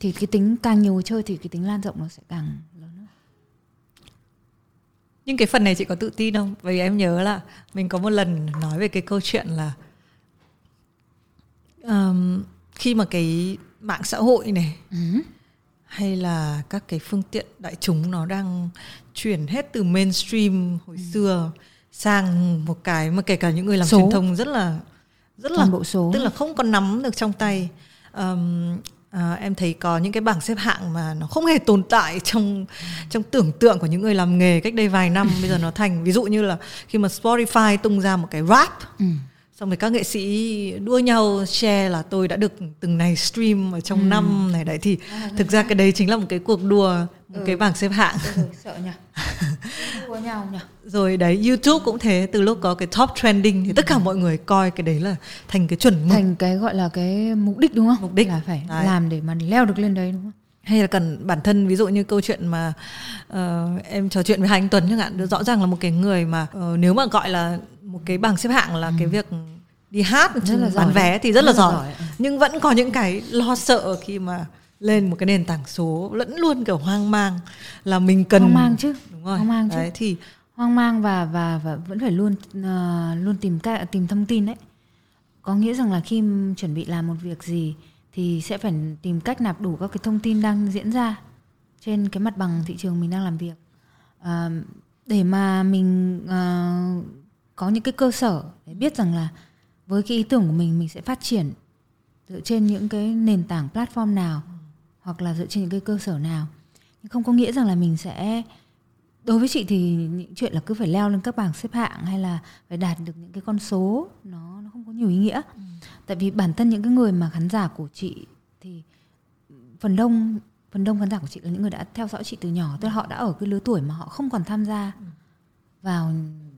thì cái tính càng nhiều người chơi thì cái tính lan rộng nó sẽ càng lớn hơn. Nhưng cái phần này chị có tự tin không? Vì em nhớ là mình có một lần nói về cái câu chuyện là um, khi mà cái mạng xã hội này ừ. hay là các cái phương tiện đại chúng nó đang chuyển hết từ mainstream hồi ừ. xưa sang một cái mà kể cả những người làm số. truyền thông rất là rất Toàn là bộ số tức là không còn nắm được trong tay um, à, em thấy có những cái bảng xếp hạng mà nó không hề tồn tại trong trong tưởng tượng của những người làm nghề cách đây vài năm bây giờ nó thành ví dụ như là khi mà Spotify tung ra một cái rap ừ xong rồi các nghệ sĩ đua nhau share là tôi đã được từng này stream ở trong ừ. năm này. Đấy thì à, thực ra cái đấy chính là một cái cuộc đua một ừ. cái bảng xếp hạng. Ừ, sợ nhỉ. Đua nhau nhỉ. Rồi đấy youtube cũng thế từ lúc có cái top trending thì tất cả ừ. mọi người coi cái đấy là thành cái chuẩn mực. Thành cái gọi là cái mục đích đúng không? Mục đích. Là phải đấy. làm để mà leo được lên đấy đúng không hay là cần bản thân ví dụ như câu chuyện mà uh, em trò chuyện với hai anh Tuấn chẳng hạn rõ ràng là một cái người mà uh, nếu mà gọi là một cái bảng xếp hạng là ừ. cái việc đi hát rất là bán vé thì rất, rất là, giỏi. giỏi nhưng vẫn có những cái lo sợ khi mà lên một cái nền tảng số lẫn luôn kiểu hoang mang là mình cần hoang mang chứ đúng rồi hoang mang đấy chứ. thì hoang mang và và và vẫn phải luôn uh, luôn tìm cái tìm thông tin đấy có nghĩa rằng là khi chuẩn bị làm một việc gì thì sẽ phải tìm cách nạp đủ các cái thông tin đang diễn ra trên cái mặt bằng thị trường mình đang làm việc à, để mà mình à, có những cái cơ sở để biết rằng là với cái ý tưởng của mình mình sẽ phát triển dựa trên những cái nền tảng platform nào hoặc là dựa trên những cái cơ sở nào nhưng không có nghĩa rằng là mình sẽ đối với chị thì những chuyện là cứ phải leo lên các bảng xếp hạng hay là phải đạt được những cái con số nó nó không có nhiều ý nghĩa ừ tại vì bản thân những cái người mà khán giả của chị thì phần đông phần đông khán giả của chị là những người đã theo dõi chị từ nhỏ. Tức là họ đã ở cái lứa tuổi mà họ không còn tham gia vào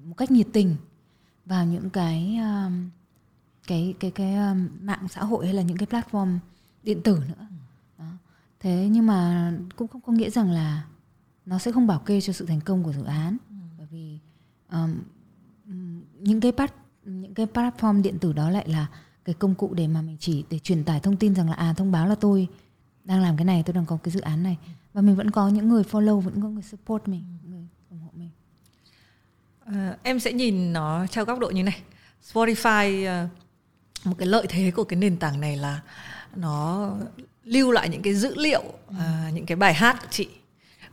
một cách nhiệt tình vào những cái um, cái cái cái um, mạng xã hội hay là những cái platform điện tử nữa. Đó. thế nhưng mà cũng không có nghĩa rằng là nó sẽ không bảo kê cho sự thành công của dự án. Bởi vì um, những cái pat những cái platform điện tử đó lại là cái công cụ để mà mình chỉ để truyền tải thông tin rằng là à thông báo là tôi đang làm cái này tôi đang có cái dự án này. Và mình vẫn có những người follow vẫn có người support mình người ủng hộ mình. À, em sẽ nhìn nó theo góc độ như này. Spotify uh, một cái lợi thế của cái nền tảng này là nó lưu lại những cái dữ liệu ừ. uh, những cái bài hát của chị.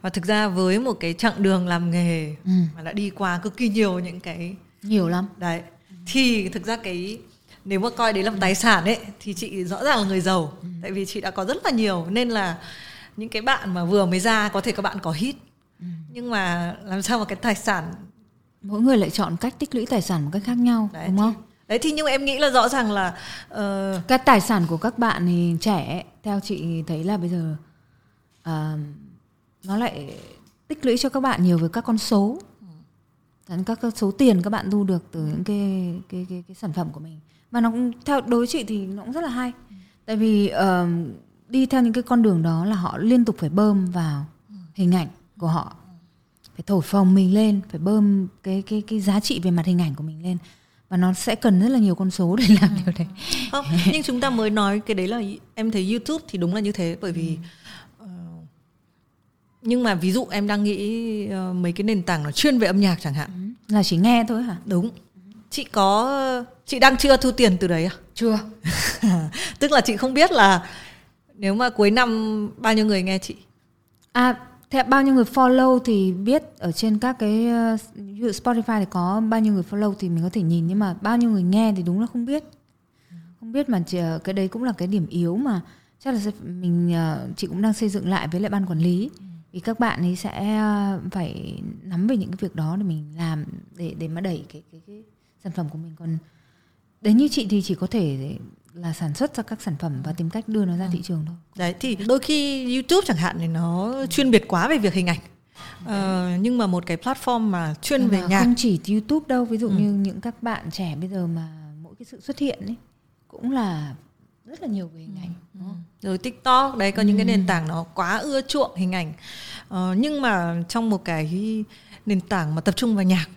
Và thực ra với một cái chặng đường làm nghề ừ. mà đã đi qua cực kỳ nhiều những cái nhiều lắm. Đấy. Thì thực ra cái nếu mà coi đấy là một tài sản ấy thì chị rõ ràng là người giàu ừ. tại vì chị đã có rất là nhiều nên là những cái bạn mà vừa mới ra có thể các bạn có hit ừ. nhưng mà làm sao mà cái tài sản mỗi người lại chọn cách tích lũy tài sản một cách khác nhau đấy, đúng không đấy thì nhưng em nghĩ là rõ ràng là uh... các tài sản của các bạn thì trẻ theo chị thấy là bây giờ uh, nó lại tích lũy cho các bạn nhiều với các con số ừ. các số tiền các bạn thu được từ những cái cái cái, cái sản phẩm của mình và nó cũng theo đối chị thì nó cũng rất là hay. Ừ. tại vì uh, đi theo những cái con đường đó là họ liên tục phải bơm vào ừ. hình ảnh của họ. Phải thổi phồng mình lên phải bơm cái cái cái giá trị về mặt hình ảnh của mình lên. Và nó sẽ cần rất là nhiều con số để làm điều đấy. Không nhưng chúng ta mới nói cái đấy là em thấy youtube thì đúng là như thế bởi vì uh, nhưng mà ví dụ em đang nghĩ uh, mấy cái nền tảng nó chuyên về âm nhạc chẳng hạn. Là chỉ nghe thôi hả? Đúng chị có chị đang chưa thu tiền từ đấy à? Chưa. Tức là chị không biết là nếu mà cuối năm bao nhiêu người nghe chị? À thế bao nhiêu người follow thì biết ở trên các cái uh, Spotify thì có bao nhiêu người follow thì mình có thể nhìn nhưng mà bao nhiêu người nghe thì đúng là không biết. Không biết mà chị, ờ, cái đấy cũng là cái điểm yếu mà chắc là mình uh, chị cũng đang xây dựng lại với lại ban quản lý. Vì các bạn ấy sẽ phải nắm về những cái việc đó để mình làm để để mà đẩy cái cái, cái sản phẩm của mình còn đến như chị thì chỉ có thể là sản xuất ra các sản phẩm và tìm cách đưa nó ra ừ. thị trường thôi đấy thì đôi khi youtube chẳng hạn thì nó chuyên biệt quá về việc hình ảnh Ờ, nhưng mà một cái platform mà chuyên nhưng về mà nhạc không chỉ youtube đâu ví dụ ừ. như những các bạn trẻ bây giờ mà mỗi cái sự xuất hiện ấy cũng là rất là nhiều về hình ảnh ừ. rồi tiktok đấy có ừ. những cái nền tảng nó quá ưa chuộng hình ảnh ờ, nhưng mà trong một cái nền tảng mà tập trung vào nhạc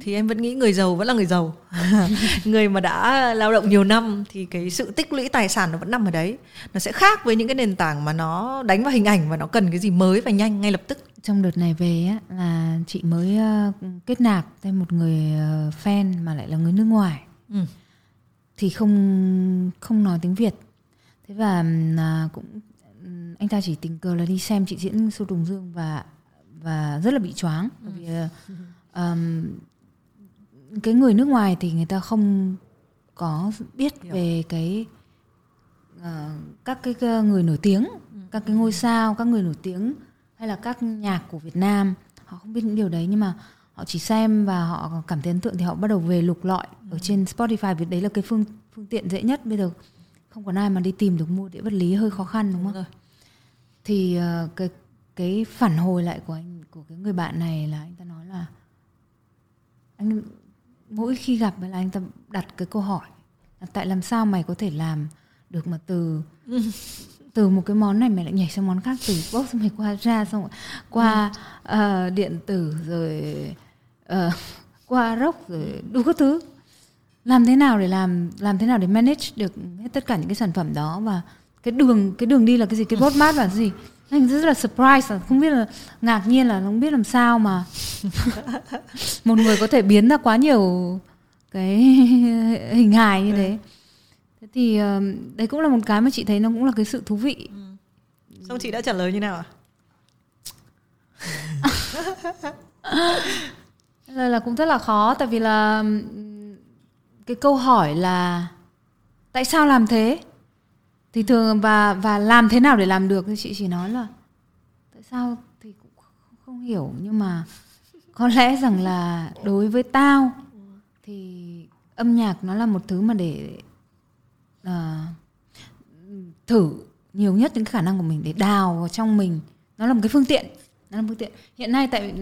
thì em vẫn nghĩ người giàu vẫn là người giàu. Người mà đã lao động nhiều năm thì cái sự tích lũy tài sản nó vẫn nằm ở đấy. Nó sẽ khác với những cái nền tảng mà nó đánh vào hình ảnh và nó cần cái gì mới và nhanh ngay lập tức. Trong đợt này về á là chị mới uh, kết nạp thêm một người uh, fan mà lại là người nước ngoài. Ừ. thì không không nói tiếng việt. Thế và uh, cũng anh ta chỉ tình cờ là đi xem chị diễn Sô Tùng Dương và và rất là bị choáng. Bởi vì uh, um, cái người nước ngoài thì người ta không có biết về cái uh, các cái người nổi tiếng ừ. các cái ngôi sao các người nổi tiếng hay là các nhạc của Việt Nam họ không biết những điều đấy nhưng mà họ chỉ xem và họ cảm thấy ấn tượng thì họ bắt đầu về lục lọi ở ừ. trên Spotify vì đấy là cái phương phương tiện dễ nhất bây giờ không còn ai mà đi tìm được mua đĩa vật lý hơi khó khăn đúng không? Rồi. Thì uh, cái cái phản hồi lại của anh của cái người bạn này là anh ta anh mỗi khi gặp là anh ta đặt cái câu hỏi là tại làm sao mày có thể làm được mà từ từ một cái món này mày lại nhảy sang món khác từ bốc xong mày qua ra xong qua uh, điện tử rồi uh, qua rock rồi đủ các thứ. Làm thế nào để làm làm thế nào để manage được hết tất cả những cái sản phẩm đó và cái đường cái đường đi là cái gì cái roadmap là cái gì? Anh rất là surprise không biết là ngạc nhiên là không biết làm sao mà một người có thể biến ra quá nhiều cái hình hài như thế. Thế thì đấy cũng là một cái mà chị thấy nó cũng là cái sự thú vị. Ừ. xong chị đã trả lời như nào ạ? Là, là cũng rất là khó tại vì là cái câu hỏi là tại sao làm thế thì thường và và làm thế nào để làm được thì chị chỉ nói là tại sao thì cũng không hiểu nhưng mà có lẽ rằng là đối với tao thì âm nhạc nó là một thứ mà để uh, thử nhiều nhất những khả năng của mình để đào vào trong mình. Nó là một cái phương tiện nó là một phương tiện. Hiện nay tại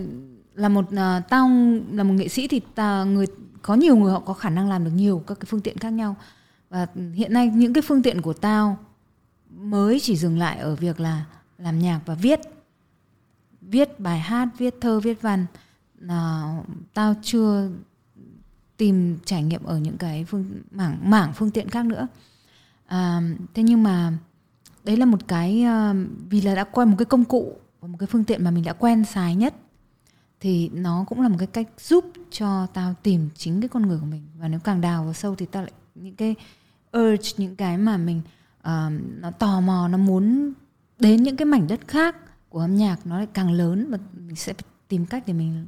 là một uh, tao là một nghệ sĩ thì ta người có nhiều người họ có khả năng làm được nhiều các cái phương tiện khác nhau và hiện nay những cái phương tiện của tao mới chỉ dừng lại ở việc là làm nhạc và viết. Viết bài hát viết thơ viết văn. Là tao chưa tìm trải nghiệm ở những cái phương mảng mảng phương tiện khác nữa. À, thế nhưng mà đấy là một cái uh, vì là đã quen một cái công cụ một cái phương tiện mà mình đã quen xài nhất thì nó cũng là một cái cách giúp cho tao tìm chính cái con người của mình. Và nếu càng đào vào sâu thì tao lại những cái urge những cái mà mình uh, nó tò mò nó muốn đến những cái mảnh đất khác của âm nhạc nó lại càng lớn và mình sẽ tìm cách để mình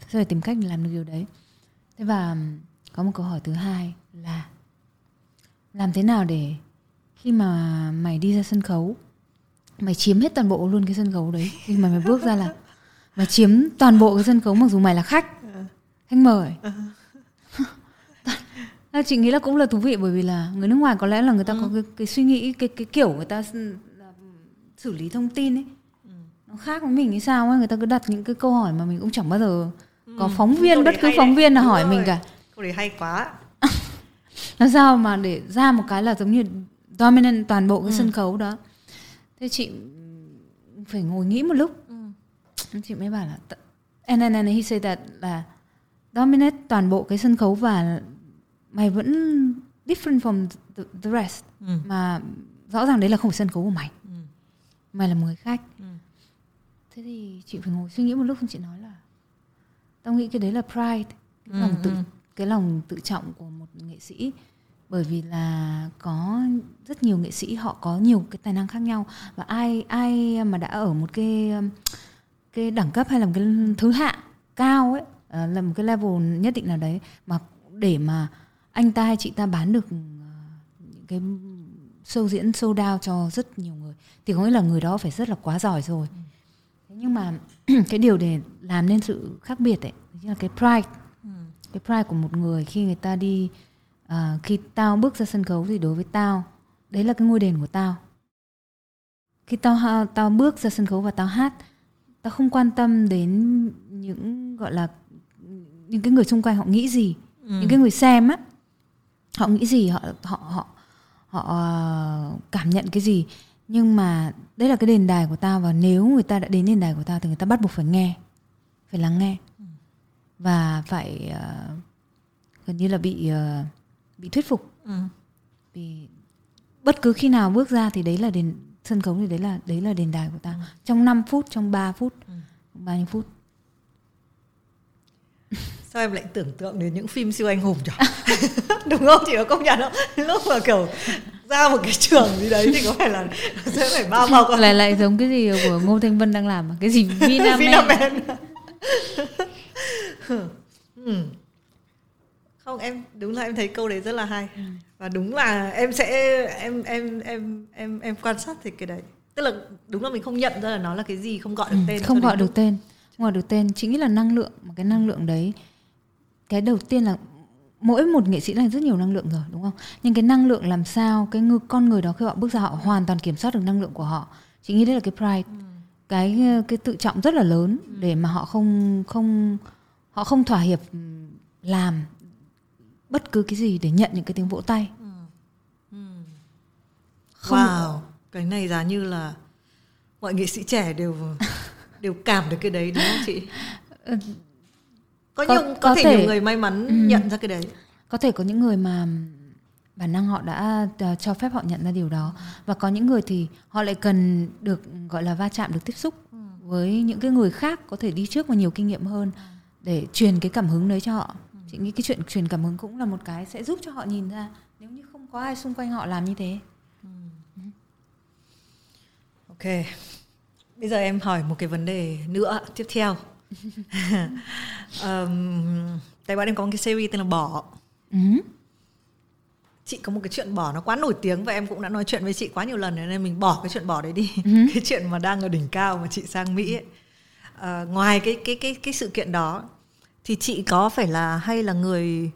sẽ phải tìm cách để làm được điều đấy. Thế và có một câu hỏi thứ hai là làm thế nào để khi mà mày đi ra sân khấu mày chiếm hết toàn bộ luôn cái sân khấu đấy? Khi mà mày bước ra là mày chiếm toàn bộ cái sân khấu mặc dù mày là khách. Khách mời à, chị nghĩ là cũng là thú vị bởi vì là người nước ngoài có lẽ là người ta ừ. có cái, cái suy nghĩ cái cái kiểu người ta xử lý thông tin ấy ừ. nó khác với mình hay sao ấy người ta cứ đặt những cái câu hỏi mà mình cũng chẳng bao giờ ừ. có phóng viên bất cứ phóng viên nào hỏi rồi. mình cả câu đấy hay quá làm sao mà để ra một cái là giống như dominant toàn bộ cái ừ. sân khấu đó thế chị phải ngồi nghĩ một lúc ừ. chị mới bảo là and then he said that là dominate toàn bộ cái sân khấu và mày vẫn different from the, the rest ừ. mà rõ ràng đấy là không phải sân khấu của mày ừ. mày là một người khách ừ. thế thì chị phải ngồi suy nghĩ một lúc chị nói là tao nghĩ cái đấy là pride cái ừ. lòng tự ừ. cái lòng tự trọng của một nghệ sĩ bởi vì là có rất nhiều nghệ sĩ họ có nhiều cái tài năng khác nhau và ai ai mà đã ở một cái cái đẳng cấp hay là một cái thứ hạng cao ấy ờ, là một cái level nhất định nào đấy mà để mà anh ta hay chị ta bán được ờ, những cái show diễn sold out cho rất nhiều người thì có nghĩa là người đó phải rất là quá giỏi rồi ừ. thế nhưng mà cái điều để làm nên sự khác biệt ấy chính là cái pride ừ. cái pride của một người khi người ta đi uh, khi tao bước ra sân khấu thì đối với tao đấy là cái ngôi đền của tao khi tao tao bước ra sân khấu và tao hát tao không quan tâm đến những gọi là những cái người xung quanh họ nghĩ gì ừ. những cái người xem á họ nghĩ gì họ họ họ họ ờ, cảm nhận cái gì nhưng mà đây là cái đền đài của tao và nếu người ta đã đến đền đài của tao thì người ta bắt buộc phải nghe phải lắng nghe và phải uh, gần như là bị uh, bị thuyết phục ừ. vì bất cứ khi nào bước ra thì đấy là đền sân khấu thì đấy là đấy là đền đài của tao ừ. trong 5 phút trong 3 phút ừ. bao nhiêu phút sao em lại tưởng tượng đến những phim siêu anh hùng nhỉ? Đúng không? Chị có công nhận không? Lúc mà kiểu ra một cái trường gì đấy thì có phải là sẽ phải bao bao con lại lại giống cái gì của ngô thanh vân đang làm cái gì? Vinamen vinamen ừ. không em đúng là em thấy câu đấy rất là hay. Ừ. và đúng là em sẽ em em em em em quan sát thì cái đấy. Tức là đúng là mình không nhận ra là nó là cái gì không gọi được ừ, tên không gọi được tên. Không gọi được tên. Chính là năng lượng một cái năng lượng đấy cái đầu tiên là mỗi một nghệ sĩ là rất nhiều năng lượng rồi đúng không nhưng cái năng lượng làm sao cái ngư, con người đó khi họ bước ra họ hoàn toàn kiểm soát được năng lượng của họ chị nghĩ đấy là cái pride ừ. cái cái tự trọng rất là lớn ừ. để mà họ không không họ không thỏa hiệp làm bất cứ cái gì để nhận những cái tiếng vỗ tay ừ. Ừ. Không wow cái này giá như là mọi nghệ sĩ trẻ đều đều cảm được cái đấy đúng không chị ừ, có, có nhiều có, có thể, thể nhiều người may mắn ừ, nhận ra cái đấy có thể có những người mà bản năng họ đã uh, cho phép họ nhận ra điều đó và có những người thì họ lại cần được gọi là va chạm được tiếp xúc ừ. với những cái người khác có thể đi trước và nhiều kinh nghiệm hơn để truyền cái cảm hứng đấy cho họ ừ. chị nghĩ cái chuyện truyền cảm hứng cũng là một cái sẽ giúp cho họ nhìn ra nếu như không có ai xung quanh họ làm như thế ừ. ừ. ok bây giờ em hỏi một cái vấn đề nữa tiếp theo um, tại bọn em có một cái series tên là bỏ ừ. chị có một cái chuyện bỏ nó quá nổi tiếng và em cũng đã nói chuyện với chị quá nhiều lần nên mình bỏ cái chuyện bỏ đấy đi ừ. cái chuyện mà đang ở đỉnh cao mà chị sang mỹ ấy. Uh, ngoài cái cái cái cái sự kiện đó thì chị có phải là hay là người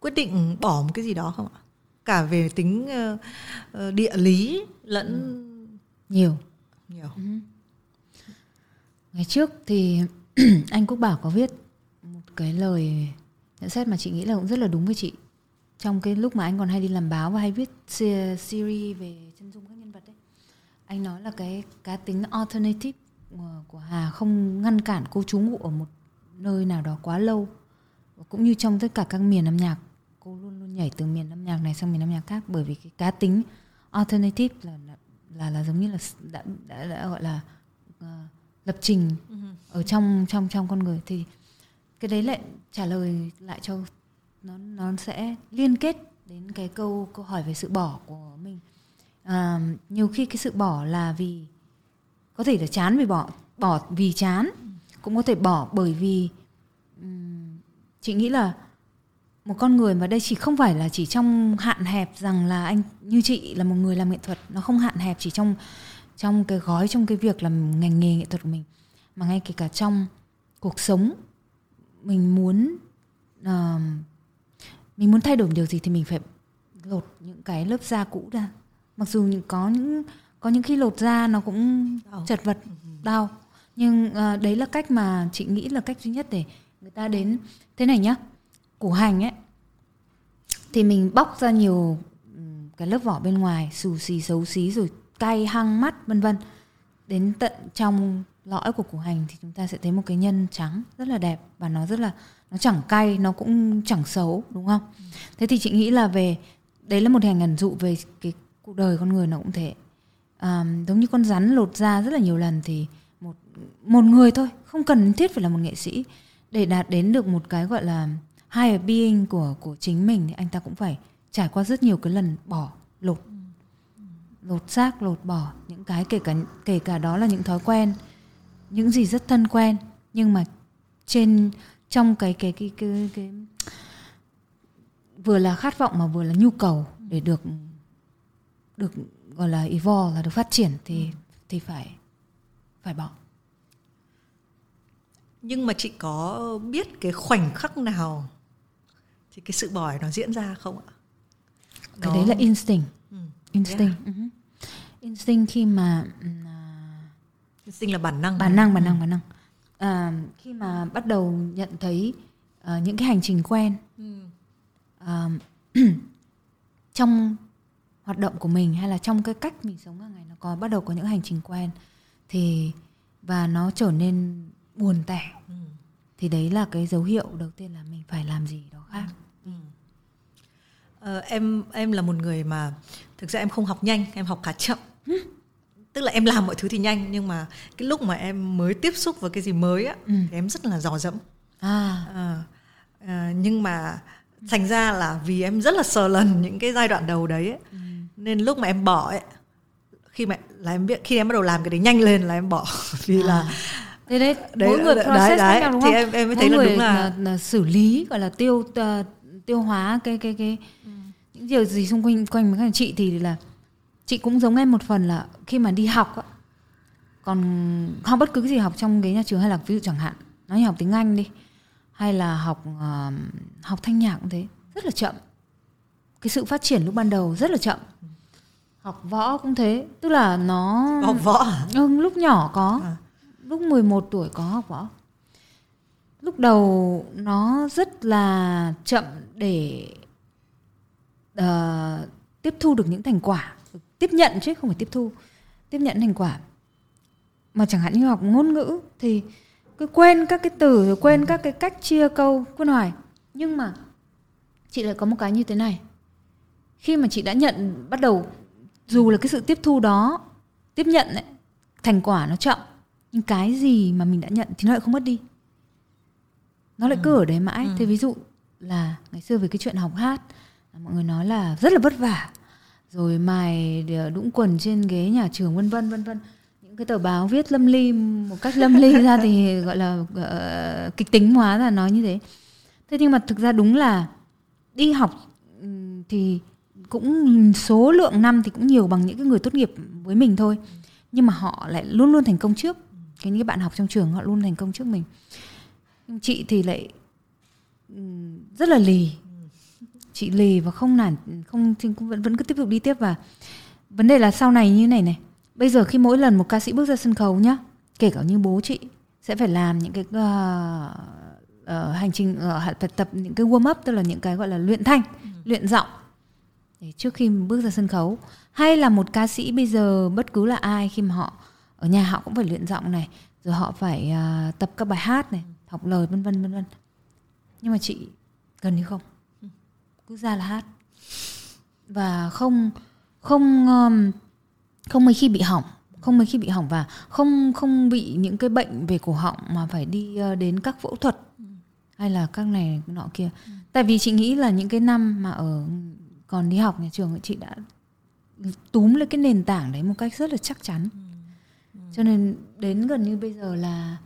quyết định bỏ một cái gì đó không ạ cả về tính uh, địa lý lẫn ừ. nhiều nhiều ừ. ngày trước thì anh Quốc Bảo có viết một cái lời nhận xét mà chị nghĩ là cũng rất là đúng với chị. Trong cái lúc mà anh còn hay đi làm báo và hay viết series về chân dung các nhân vật ấy anh nói là cái cá tính alternative của Hà không ngăn cản cô trú ngụ ở một nơi nào đó quá lâu. Cũng như trong tất cả các miền âm nhạc cô luôn luôn nhảy từ miền âm nhạc này sang miền âm nhạc khác bởi vì cái cá tính alternative là là là, là giống như là đã, đã, đã gọi là uh, lập trình uh-huh. ở trong trong trong con người thì cái đấy lại trả lời lại cho nó nó sẽ liên kết đến cái câu câu hỏi về sự bỏ của mình à, nhiều khi cái sự bỏ là vì có thể là chán vì bỏ bỏ vì chán cũng có thể bỏ bởi vì um, chị nghĩ là một con người mà đây chỉ không phải là chỉ trong hạn hẹp rằng là anh như chị là một người làm nghệ thuật nó không hạn hẹp chỉ trong trong cái gói trong cái việc làm ngành nghề nghệ thuật của mình mà ngay kể cả trong cuộc sống mình muốn uh, mình muốn thay đổi điều gì thì mình phải lột những cái lớp da cũ ra mặc dù có những có những khi lột da nó cũng đau. chật vật ừ. đau nhưng uh, đấy là cách mà chị nghĩ là cách duy nhất để người ta đến thế này nhá củ hành ấy thì mình bóc ra nhiều cái lớp vỏ bên ngoài xù xì xấu xí rồi cay hăng mắt vân vân. Đến tận trong lõi của củ hành thì chúng ta sẽ thấy một cái nhân trắng rất là đẹp và nó rất là nó chẳng cay nó cũng chẳng xấu đúng không? Thế thì chị nghĩ là về đấy là một hình ẩn dụ về cái cuộc đời con người nó cũng thế. À, giống như con rắn lột da rất là nhiều lần thì một một người thôi không cần thiết phải là một nghệ sĩ. Để đạt đến được một cái gọi là higher being của của chính mình thì anh ta cũng phải trải qua rất nhiều cái lần bỏ lột lột xác lột bỏ những cái kể cả kể cả đó là những thói quen những gì rất thân quen nhưng mà trên trong cái cái cái cái, cái, vừa là khát vọng mà vừa là nhu cầu để được được gọi là evolve là được phát triển thì thì phải phải bỏ nhưng mà chị có biết cái khoảnh khắc nào thì cái sự bỏ nó diễn ra không ạ cái đó... đấy là instinct ừ. instinct yeah. uh-huh. Instinct khi mà uh, instinct là bản năng. bản năng bản năng bản năng. À, khi mà bắt đầu nhận thấy uh, những cái hành trình quen uh, trong hoạt động của mình hay là trong cái cách mình sống hàng ngày nó có bắt đầu có những hành trình quen thì và nó trở nên buồn tẻ ừ. thì đấy là cái dấu hiệu đầu tiên là mình phải làm gì đó khác. Ừ. ờ, em em là một người mà thực ra em không học nhanh em học khá chậm. ừ tức là em làm mọi thứ thì nhanh nhưng mà cái lúc mà em mới tiếp xúc với cái gì mới á ừ. thì em rất là dò dẫm à. À, à, nhưng mà thành ra là vì em rất là sờ lần những cái giai đoạn đầu đấy ấy, ừ. nên lúc mà em bỏ ấy khi mà là em biết khi em bắt đầu làm cái đấy nhanh lên là em bỏ vì à. là đấy đấy, đấy mỗi người process đấy, đấy, nhau đúng không? thì em em mới mỗi thấy là đúng là... Là, là xử lý gọi là tiêu uh, tiêu hóa cái cái cái ừ. những điều gì xung quanh quanh với chị thì là chị cũng giống em một phần là khi mà đi học á còn học bất cứ cái gì học trong cái nhà trường hay là ví dụ chẳng hạn nói như học tiếng anh đi hay là học uh, học thanh nhạc cũng thế rất là chậm cái sự phát triển lúc ban đầu rất là chậm học võ cũng thế tức là nó học võ à? ừ, lúc nhỏ có à. lúc 11 tuổi có học võ lúc đầu nó rất là chậm để uh, tiếp thu được những thành quả tiếp nhận chứ không phải tiếp thu tiếp nhận thành quả. Mà chẳng hạn như học ngôn ngữ thì cứ quên các cái từ rồi quên các cái cách chia câu quân hỏi nhưng mà chị lại có một cái như thế này. Khi mà chị đã nhận bắt đầu dù là cái sự tiếp thu đó tiếp nhận ấy, thành quả nó chậm nhưng cái gì mà mình đã nhận thì nó lại không mất đi. Nó lại ừ. cứ ở đấy mãi. Ừ. thế ví dụ là ngày xưa về cái chuyện học hát mọi người nói là rất là vất vả rồi mài đũng quần trên ghế nhà trường vân vân vân vân. Những cái tờ báo viết lâm ly một cách lâm ly ra thì gọi là uh, kịch tính hóa là nói như thế. Thế nhưng mà thực ra đúng là đi học thì cũng số lượng năm thì cũng nhiều bằng những cái người tốt nghiệp với mình thôi. Nhưng mà họ lại luôn luôn thành công trước. Cái những bạn học trong trường họ luôn thành công trước mình. Nhưng chị thì lại rất là lì chị lì và không nản không thì vẫn vẫn cứ tiếp tục đi tiếp. Và vấn đề là sau này như này này bây giờ khi mỗi lần một ca sĩ bước ra sân khấu nhá kể cả như bố chị sẽ phải làm những cái uh, uh, hành trình uh, phải tập những cái warm up tức là những cái gọi là luyện thanh ừ. luyện giọng. Để trước khi bước ra sân khấu hay là một ca sĩ bây giờ bất cứ là ai khi mà họ ở nhà họ cũng phải luyện giọng này rồi họ phải uh, tập các bài hát này học lời vân vân vân vân. Nhưng mà chị gần như không cứ ra là hát và không không um, không mấy khi bị hỏng, không mấy khi bị hỏng và không không bị những cái bệnh về cổ họng mà phải đi ờ, đến các phẫu thuật hay là các này, nọ kia ừ. tại vì chị nghĩ là những cái năm mà ở, còn đi học nhà trường chị đã túm lấy cái nền tảng đấy một cách rất là chắc chắn ừ. Ừ. cho nên đến gần như bây giờ là,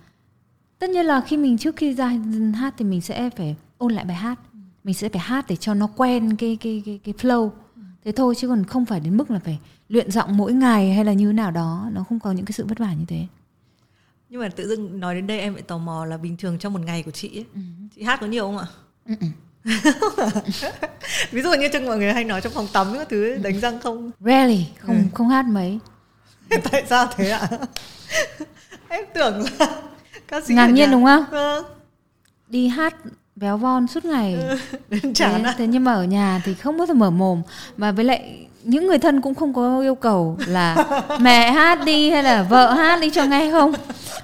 tất nhiên là khi mình trước khi ra hát thì mình sẽ phải ôn lại bài hát ừ mình sẽ phải hát để cho nó quen cái cái cái cái flow ừ. thế thôi chứ còn không phải đến mức là phải luyện giọng mỗi ngày hay là như nào đó nó không có những cái sự vất vả như thế nhưng mà tự dưng nói đến đây em lại tò mò là bình thường trong một ngày của chị ấy, ừ. chị hát có nhiều không ạ ừ. ừ. ví dụ như trong mọi người hay nói trong phòng tắm các thứ đánh răng không rarely không ừ. không hát mấy tại sao thế ạ em tưởng là ca sĩ ngạc nhiên đúng không ừ. đi hát véo von suốt ngày. Ừ. thế, thế nhưng mà ở nhà thì không bao giờ mở mồm. Và với lại những người thân cũng không có yêu cầu là mẹ hát đi hay là vợ hát đi cho nghe không?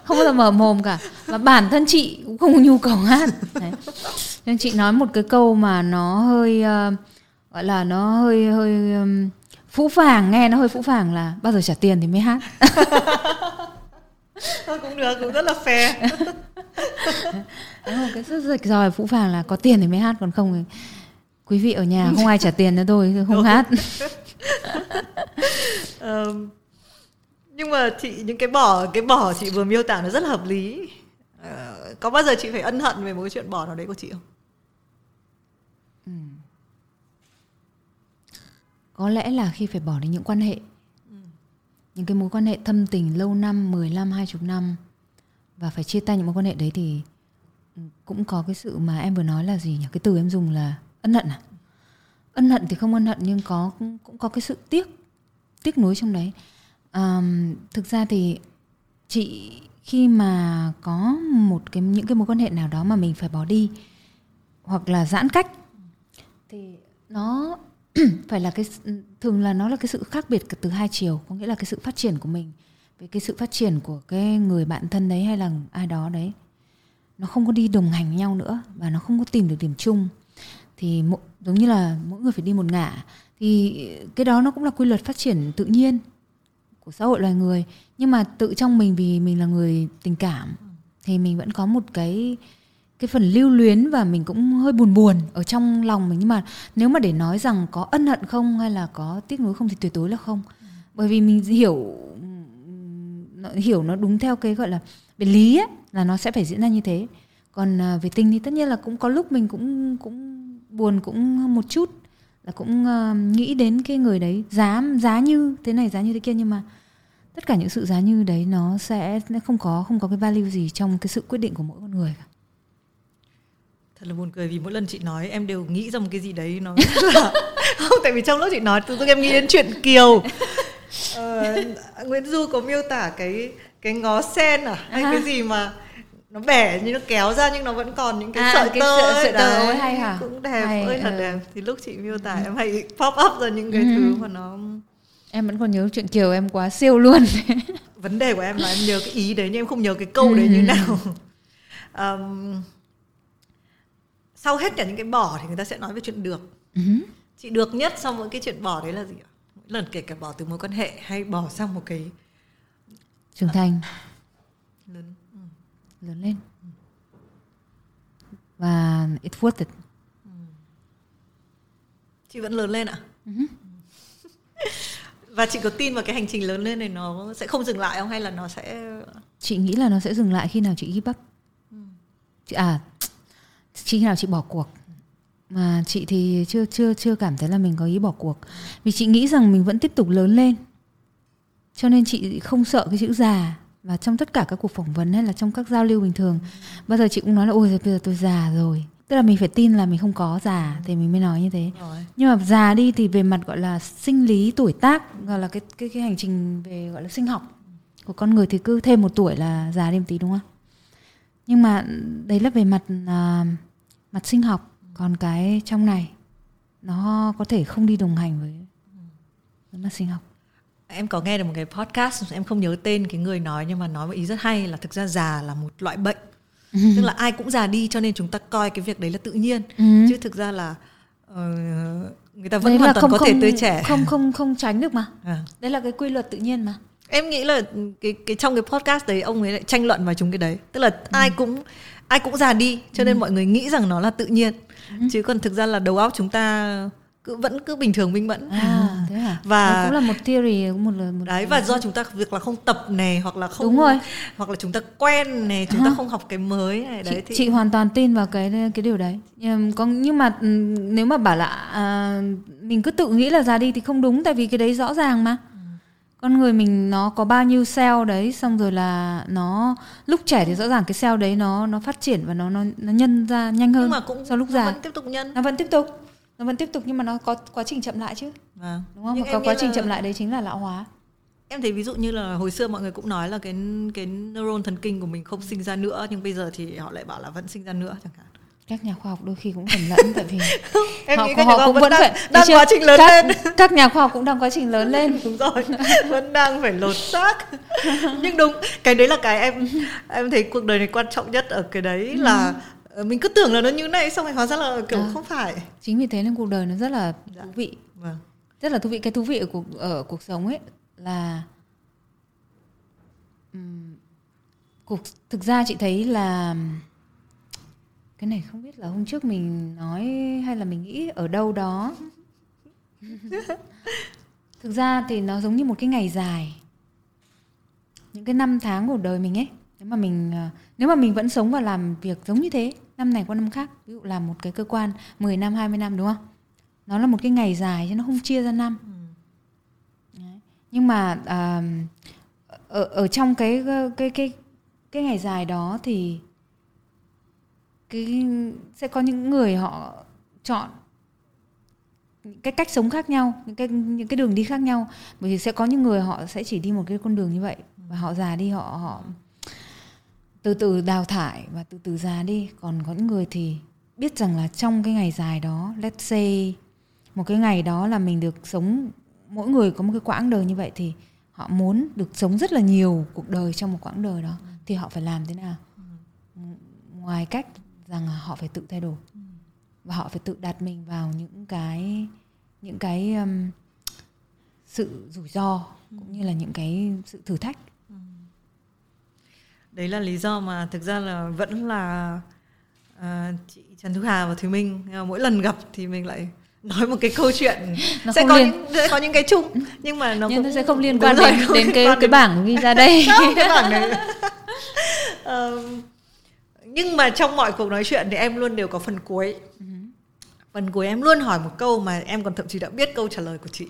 Không bao giờ mở mồm cả. Và bản thân chị cũng không có nhu cầu hát. Đấy. nên chị nói một cái câu mà nó hơi uh, gọi là nó hơi hơi um, phũ phàng nghe nó hơi phũ phàng là bao giờ trả tiền thì mới hát. Thôi cũng được cũng rất là Đấy, cái rất rạch ròi phũ phàng là có tiền thì mới hát còn không thì quý vị ở nhà không ai trả tiền cho tôi không hát. Um, nhưng mà chị những cái bỏ cái bỏ chị vừa miêu tả nó rất là hợp lý. Uh, có bao giờ chị phải ân hận về một cái chuyện bỏ nào đấy của chị không? Ừ. có lẽ là khi phải bỏ đi những quan hệ. Ừ. những cái mối quan hệ thâm tình lâu năm 15 20 năm và phải chia tay những mối quan hệ đấy thì ừ, cũng có cái sự mà em vừa nói là gì nhỉ? Cái từ em dùng là ân hận à? Ân hận thì không ân hận nhưng có cũng có cái sự tiếc tiếc nuối trong đấy. À, thực ra thì chị khi mà có một cái những cái mối quan hệ nào đó mà mình phải bỏ đi hoặc là giãn cách thì nó phải là cái ừ, thường là nó là cái sự khác biệt từ hai chiều có nghĩa là cái sự phát triển của mình với cái sự phát triển của cái người bạn thân đấy hay là ai đó đấy, nó không có đi đồng hành với nhau nữa và nó không có tìm được điểm chung. Thì giống như là mỗi người phải đi một ngả. Thì cái đó nó cũng là quy luật phát triển tự nhiên của xã hội loài người. Nhưng mà tự trong mình vì mình là người tình cảm, thì mình vẫn có một cái cái phần lưu luyến và mình cũng hơi buồn buồn ở trong lòng mình. Nhưng mà nếu mà để nói rằng có ân hận không hay là có tiếc nuối không thì tuyệt đối là không. Bởi vì mình hiểu hiểu nó đúng theo cái gọi là về lý ấy, là nó sẽ phải diễn ra như thế. Còn à, về tình thì tất nhiên là cũng có lúc mình cũng cũng buồn cũng một chút là cũng uh, nghĩ đến cái người đấy giá giá như thế này giá như thế kia nhưng mà tất cả những sự giá như đấy nó sẽ nó không có không có cái value gì trong cái sự quyết định của mỗi con người cả. Thật là buồn cười vì mỗi lần chị nói em đều nghĩ ra một cái gì đấy nó là không tại vì trong lúc chị nói tự dưng em nghĩ đến chuyện kiều ờ, Nguyễn Du có miêu tả cái cái ngó sen à hay à. cái gì mà nó bẻ như nó kéo ra nhưng nó vẫn còn những cái à, sợi cái tơ sợi, sợi tơ ấy hay hả cũng đẹp hay, ơi thật ừ. đẹp thì lúc chị miêu tả ừ. em hay pop up ra những cái ừ. thứ mà nó em vẫn còn nhớ chuyện kiều em quá siêu luôn vấn đề của em là em nhớ cái ý đấy nhưng em không nhớ cái câu ừ. đấy như nào um, sau hết cả những cái bỏ thì người ta sẽ nói về chuyện được ừ. chị được nhất sau mỗi cái chuyện bỏ đấy là gì ạ lần kể cả bỏ từ mối quan hệ hay bỏ sang một cái trưởng thành. Lớn. Lớn lên. Và it's worth it. Chị vẫn lớn lên ạ? Uh-huh. và chị có tin vào cái hành trình lớn lên này nó sẽ không dừng lại không? Hay là nó sẽ chị nghĩ là nó sẽ dừng lại khi nào chị up? Ừ. chị à khi nào chị bỏ cuộc mà chị thì chưa chưa chưa cảm thấy là mình có ý bỏ cuộc. Vì chị nghĩ rằng mình vẫn tiếp tục lớn lên. Cho nên chị không sợ cái chữ già. Và trong tất cả các cuộc phỏng vấn hay là trong các giao lưu bình thường bao giờ chị cũng nói là ôi bây giờ tôi già rồi. Tức là mình phải tin là mình không có già thì mình mới nói như thế. Rồi. nhưng mà già đi thì về mặt gọi là sinh lý tuổi tác gọi là cái cái cái hành trình về gọi là sinh học của con người thì cứ thêm một tuổi là già đi một tí đúng không? Nhưng mà đấy là về mặt à, mặt sinh học còn cái trong này nó có thể không đi đồng hành với với mặt sinh học Em có nghe được một cái podcast, em không nhớ tên cái người nói nhưng mà nói một ý rất hay là thực ra già là một loại bệnh. Tức là ai cũng già đi cho nên chúng ta coi cái việc đấy là tự nhiên. Ừ. Chứ thực ra là ờ, người ta vẫn Đấy hoàn toàn không có thể không tươi trẻ. không không không tránh được mà À. đấy là cái quy luật tự nhiên mà Em nghĩ là cái cái trong cái podcast đấy ông ấy lại tranh luận vào chúng cái đấy. Tức là ai cũng ai cũng già đi cho nên mọi người nghĩ rằng nó là tự nhiên. Chứ còn thực ra là đầu óc chúng ta cứ vẫn cứ bình thường minh mẫn. à thế à Và- Đó cũng là một theory một là một đấy và do chúng ta việc là không tập này hoặc là không Đúng rồi. hoặc là chúng ta quen này chúng ta không học cái mới này đấy chị, thì chị hoàn toàn tin vào cái cái điều đấy. Nhưng có nhưng mà ừm, nếu mà bảo là à, mình cứ tự nghĩ là già đi thì không đúng tại vì cái đấy rõ ràng mà con người mình nó có bao nhiêu cell đấy xong rồi là nó lúc trẻ thì rõ ràng cái cell đấy nó nó phát triển và nó nó nó nhân ra nhanh hơn nhưng mà cũng so lúc già. vẫn tiếp tục nhân. Nó vẫn tiếp tục nó vẫn tiếp tục nhưng mà nó có quá trình chậm lại chứ. Vâng. đúng không? Nhưng và có quá trình là- chậm lại đấy chính là lão hóa. Em thấy ví dụ như là hồi xưa mọi người cũng nói là cái cái neuron thần kinh của mình không sinh ra nữa nhưng bây giờ thì họ lại bảo là vẫn sinh ra nữa chẳng hạn các nhà khoa học đôi khi cũng nhầm lẫn tại vì em họ, nghĩ họ, các nhà khoa học cũng vẫn vẫn đang, phải đang chưa? quá trình lớn các, lên. các nhà khoa học cũng đang quá trình lớn lên. Đúng rồi vẫn đang phải lột xác. Nhưng đúng cái đấy là cái em em thấy cuộc đời này quan trọng nhất ở cái đấy là ờ, mình cứ tưởng là nó như này xong rồi hóa ra là kiểu À. không phải. Chính vì thế nên cuộc đời nó rất là Dạ. thú vị. Vâng. Rất là thú vị. Cái thú vị ở cuộc ở cuộc sống ấy là ừm, cuộc thực ra chị thấy là cái này không biết là hôm trước mình nói hay là mình nghĩ ở đâu đó. Thực ra thì nó giống như một cái ngày dài. Những cái năm tháng của đời mình ấy nếu mà mình ờ, nếu mà mình vẫn sống và làm việc giống như thế năm này qua năm khác ví dụ làm một cái cơ quan 10 năm 20 năm đúng không? Nó là một cái ngày dài chứ nó không chia ra năm. Đấy. nhưng mà à, ở ở trong cái cái cái cái ngày dài đó thì cái sẽ có những người họ chọn những cái cách sống khác nhau những cái những cái đường đi khác nhau. Bởi vì sẽ có những người họ sẽ chỉ đi một cái con đường như vậy. Và họ già đi họ họ từ từ đào thải và từ từ già đi. Còn có những người thì biết rằng là trong cái ngày dài đó let's say một cái ngày đó là mình được sống mỗi người có một cái quãng đời như vậy thì họ muốn được sống rất là nhiều cuộc đời trong một quãng đời đó. Thì họ phải làm thế nào? Ngoài cách rằng họ phải tự thay đổi. Và họ phải tự đặt mình vào những cái những cái um, sự rủi ro cũng như là những cái sự thử thách. Đấy là lý do mà thực ra là vẫn là à, chị Trần Thu Hà và Thùy Minh. Mỗi lần gặp thì mình lại nói một cái câu chuyện Nó sẽ có liên- những sẽ có những cái chung. Nhưng mà nó nhưng cũng nó sẽ không liên quan rồi, đến đến cái cái bảng ghi ra đây. Không, cái bảng này. Ờ, nhưng mà trong mọi cuộc nói chuyện thì em luôn đều có phần cuối. Phần cuối em luôn hỏi một câu mà em còn thậm chí đã biết câu trả lời của chị.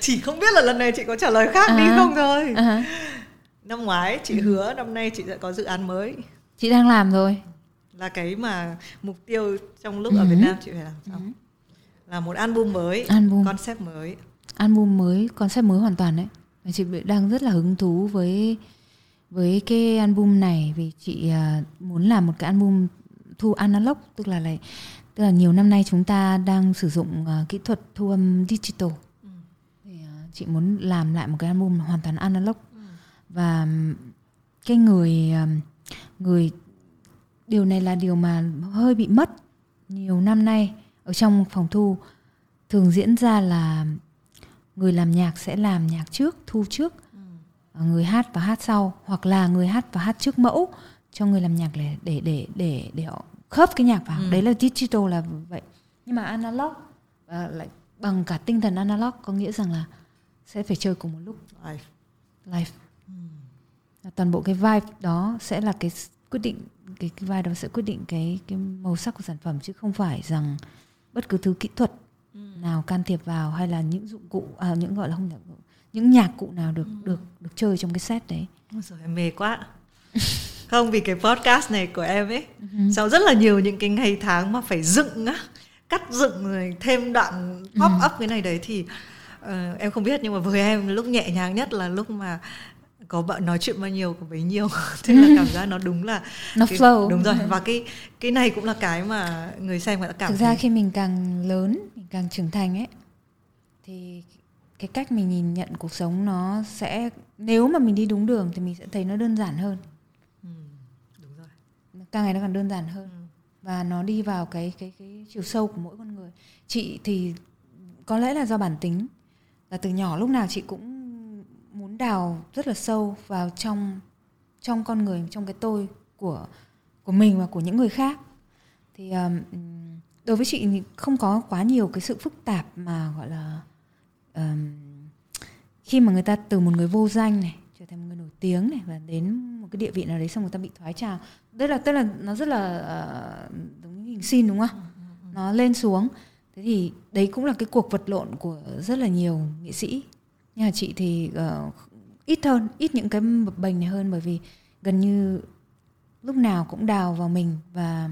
Chỉ không biết là lần này chị có trả lời khác đi À. không thôi. Hả. năm ngoái chị hứa năm nay chị sẽ có dự án mới. Chị đang làm rồi. Là cái mà mục tiêu trong lúc ở Việt Nam chị phải làm. Xong là một album mới Album. concept mới. Album mới concept mới hoàn toàn đấy. Chị đang rất là hứng thú với với cái album này vì chị à, muốn làm một cái album thu analog tức là lại tức là nhiều năm nay chúng ta đang sử dụng à, kỹ thuật thu âm digital. Thì à, chị muốn làm lại một cái album hoàn toàn analog. Và ừm, cái người người điều này là điều mà hơi bị mất nhiều năm nay ở trong phòng thu. Thường diễn ra là người làm nhạc sẽ làm nhạc trước thu trước người hát và hát sau hoặc là người hát và hát trước mẫu cho người làm nhạc để để để để để họ khớp cái nhạc vào. Đấy là digital là vậy. Nhưng mà analog ờ, lại bằng cả tinh thần analog có nghĩa rằng là sẽ phải chơi cùng một lúc. Ai, live. Và toàn bộ cái vibe đó sẽ là cái quyết định cái, cái vibe đó sẽ quyết định cái cái màu sắc của sản phẩm chứ không phải rằng bất cứ thứ kỹ thuật nào can thiệp vào hay là những dụng cụ à, những gọi là không nhạc cụ những nhạc cụ nào được được được chơi trong cái set đấy? Ôi giời, em mê quá. Không vì cái podcast này của em ấy uh-huh. sau rất là nhiều những cái ngày tháng mà phải dựng á cắt dựng rồi thêm đoạn pop uh-huh. up cái này đấy thì uh, em không biết nhưng mà với em lúc nhẹ nhàng nhất là lúc mà có bạn nói chuyện bao nhiêu có bấy nhiêu. Thế là cảm giác nó đúng là nó cái, flow. Đúng rồi và cái cái này cũng là cái mà người xem người ta cảm thực ra khi mình càng lớn mình càng trưởng thành ấy thì cái cách mình nhìn nhận cuộc sống nó sẽ nếu mà mình đi đúng đường thì mình sẽ thấy nó đơn giản hơn. Ừ, đúng rồi. Càng ngày nó càng đơn giản hơn. Ừ. và nó đi vào cái cái cái chiều sâu của mỗi con người. Chị thì có lẽ là do bản tính. Là từ nhỏ lúc nào chị cũng muốn đào rất là sâu vào trong trong con người trong cái tôi của của mình và của những người khác. Thì um, đối với chị thì không có quá nhiều cái sự phức tạp mà gọi là um, khi mà người ta từ một người vô danh này trở thành một người nổi tiếng này và đến một cái địa vị nào đấy xong người ta bị thoái trào tức là tức là nó rất là uh, giống hình xin đúng không? Nó lên xuống. Thế thì đấy cũng là cái cuộc vật lộn của rất là nhiều nghệ sĩ. Nhưng mà chị thì uh, ít hơn ít những cái bập bềnh này hơn bởi vì gần như lúc nào cũng đào vào mình và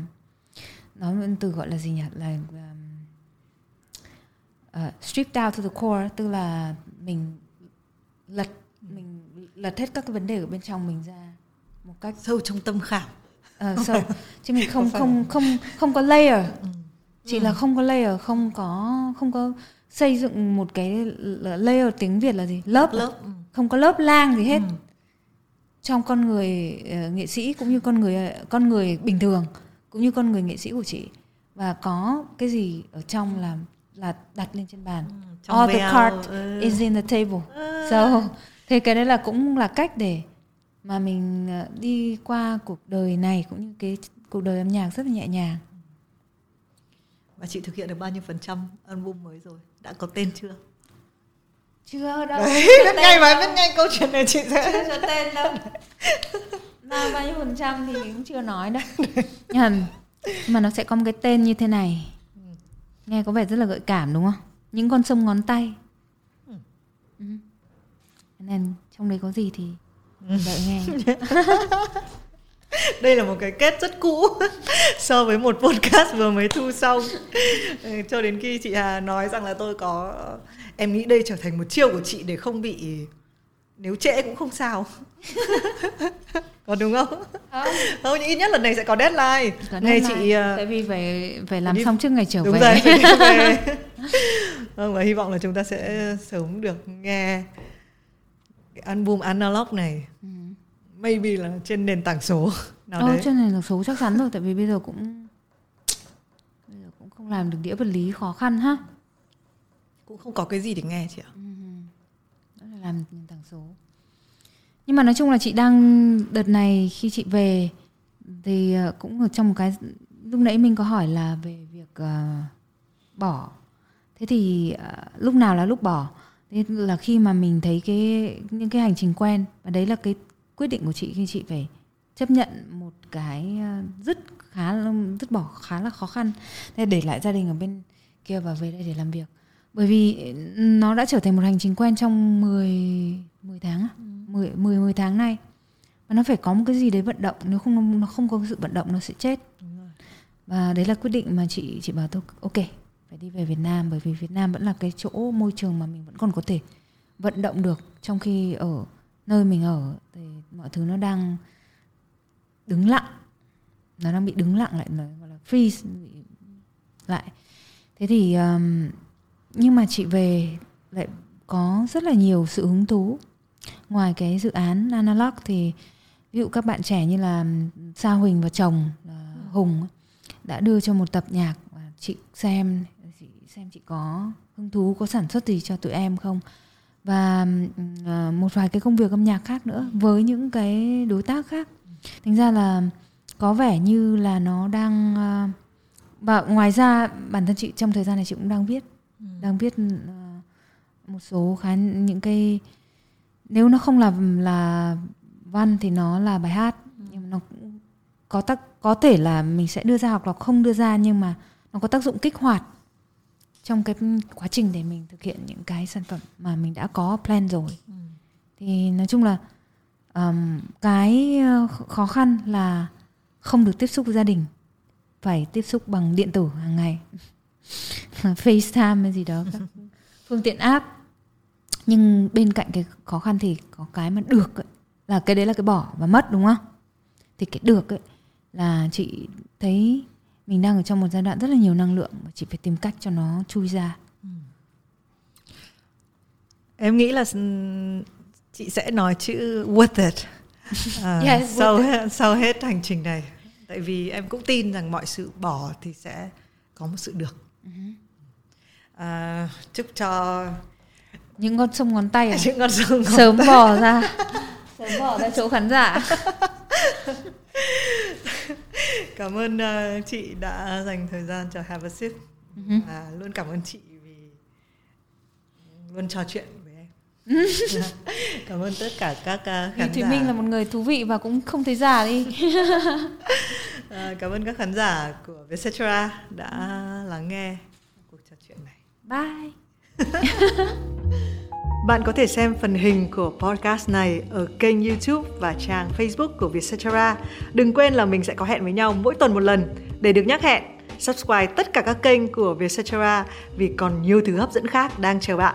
nói từ gọi là gì nhỉ? Là um, uh, strip down to the core tức là mình lật mình lật hết các cái vấn đề ở bên trong mình ra một cách sâu trong tâm khảm uh, sâu chứ mình không không không không có layer ừ. chỉ ừ. là không có layer không có không có xây dựng một cái layer tiếng việt là gì lớp lớp ừ. không có lớp lang gì hết ừ. trong con người uh, nghệ sĩ cũng như con người uh, con người bình thường cũng như con người nghệ sĩ của chị và có cái gì ở trong là là đặt lên trên bàn. Ừ, all the card ừ. is in the table. Ừ. so thì cái đấy là cũng là cách để mà mình ờ, đi qua cuộc đời này cũng như cái cuộc đời âm nhạc rất là nhẹ nhàng. Và chị thực hiện được bao nhiêu phần trăm album mới rồi? Đã có tên chưa? Chưa đâu. Đấy biết ngay mà biết ngay câu chuyện này chị sẽ chưa cho tên đâu. Là bao nhiêu phần trăm thì cũng chưa nói đâu. Nhưng mà nó sẽ có một cái tên như thế này nghe có vẻ rất là gợi cảm đúng không? Những con sông ngón tay. Ừ. ừ. nên trong đấy có gì thì đợi nghe. Đây là một cái kết rất cũ so với một podcast vừa mới thu xong. Ừ, cho đến khi chị Hà nói rằng là tôi có em nghĩ đây trở thành một chiêu của chị để không bị nếu trễ cũng không sao còn đúng không? Không, không nhưng ít nhất lần này sẽ có deadline. Có ngày chị uh, tại vì phải phải làm đi... xong trước ngày trở đúng về. rồi, phải về. Vâng, và hy vọng là chúng ta sẽ sớm được nghe cái album analog này. Ừ. maybe là trên nền tảng số nào ờ, đấy. trên nền tảng số chắc chắn rồi tại vì bây giờ cũng bây giờ cũng không làm được đĩa vật lý khó khăn ha. Cũng không có cái gì để nghe chị ạ. Ừ. đó là làm nền tảng số nhưng mà nói chung là chị đang đợt này khi chị về thì ờ, cũng ở trong một cái lúc nãy mình có hỏi là về việc uh, bỏ. Thế thì uh, lúc nào là lúc bỏ? Thế là khi mà mình thấy cái những cái hành trình quen và đấy là cái quyết định của chị khi chị phải chấp nhận một cái rất khá dứt bỏ khá là khó khăn. Để để lại gia đình ở bên kia và về đây để làm việc. Bởi vì ừ, nó đã trở thành một hành trình quen trong 10 10 tháng 10 10 10 tháng nay. Và nó phải có một cái gì đấy vận động nếu không nó không có sự vận động nó sẽ chết. Và đấy là quyết định mà chị chị bảo tôi ok phải đi về Việt Nam bởi vì Việt Nam vẫn là cái chỗ môi trường mà mình vẫn còn có thể vận động được trong khi ở nơi mình ở thì mọi thứ nó đang đứng lặng. Nó đang bị đứng lặng lại nó gọi là freeze lại. Thế thì um, nhưng mà chị về lại có rất là nhiều sự hứng thú ngoài cái dự án analog thì ví dụ các bạn trẻ như là Sa Huỳnh và chồng là Hùng đã đưa cho một tập nhạc chị xem chị xem chị có hứng thú có sản xuất gì cho tụi em không và uh, một vài cái công việc âm nhạc khác nữa với những cái đối tác khác thành ra là có vẻ như là nó đang uh, và ngoài ra bản thân chị trong thời gian này chị cũng đang viết ừ. đang viết uh, một số khá những cái nếu nó không là là văn thì nó là bài hát. Nhưng mà nó có tác có thể là mình sẽ đưa ra hoặc là không đưa ra nhưng mà nó có tác dụng kích hoạt trong cái quá trình để mình thực hiện những cái sản phẩm mà mình đã có plan rồi. Ừ. thì nói chung là um, cái khó khăn là không được tiếp xúc với gia đình. Phải tiếp xúc bằng điện tử hàng ngày. FaceTime hay gì đó các phương tiện app nhưng bên cạnh cái khó khăn thì có cái mà được ấy, là cái đấy là cái bỏ và mất đúng không? Thì cái được ấy là chị thấy mình đang ở trong một giai đoạn rất là nhiều năng lượng và chị phải tìm cách cho nó chui ra. Em nghĩ là chị sẽ nói chữ worth it. À, yes, sau it. sau hết hành trình này. Tại vì em cũng tin rằng mọi sự bỏ thì sẽ có một sự được. Uh-huh. à, chúc cho những con sông ngón tay à? những con sông ngón sớm tay. bỏ ra. Sớm bỏ ra chỗ khán giả. Cảm ơn uh, chị đã dành thời gian cho Have a Sip. Uh-huh. à, luôn cảm ơn chị vì luôn trò chuyện với em. Cảm ơn tất cả các uh, khán Vì Thùy Minh là một người thú vị và cũng không thấy già đi. À, cảm ơn các khán giả của Vietcetera đã lắng nghe cuộc trò chuyện này. Bye Bạn có thể xem phần hình của podcast này ở kênh YouTube và trang Facebook của Vietcetera. Đừng quên là mình sẽ có hẹn với nhau mỗi tuần một lần. Để được nhắc hẹn, subscribe tất cả các kênh của Vietcetera vì còn nhiều thứ hấp dẫn khác đang chờ bạn.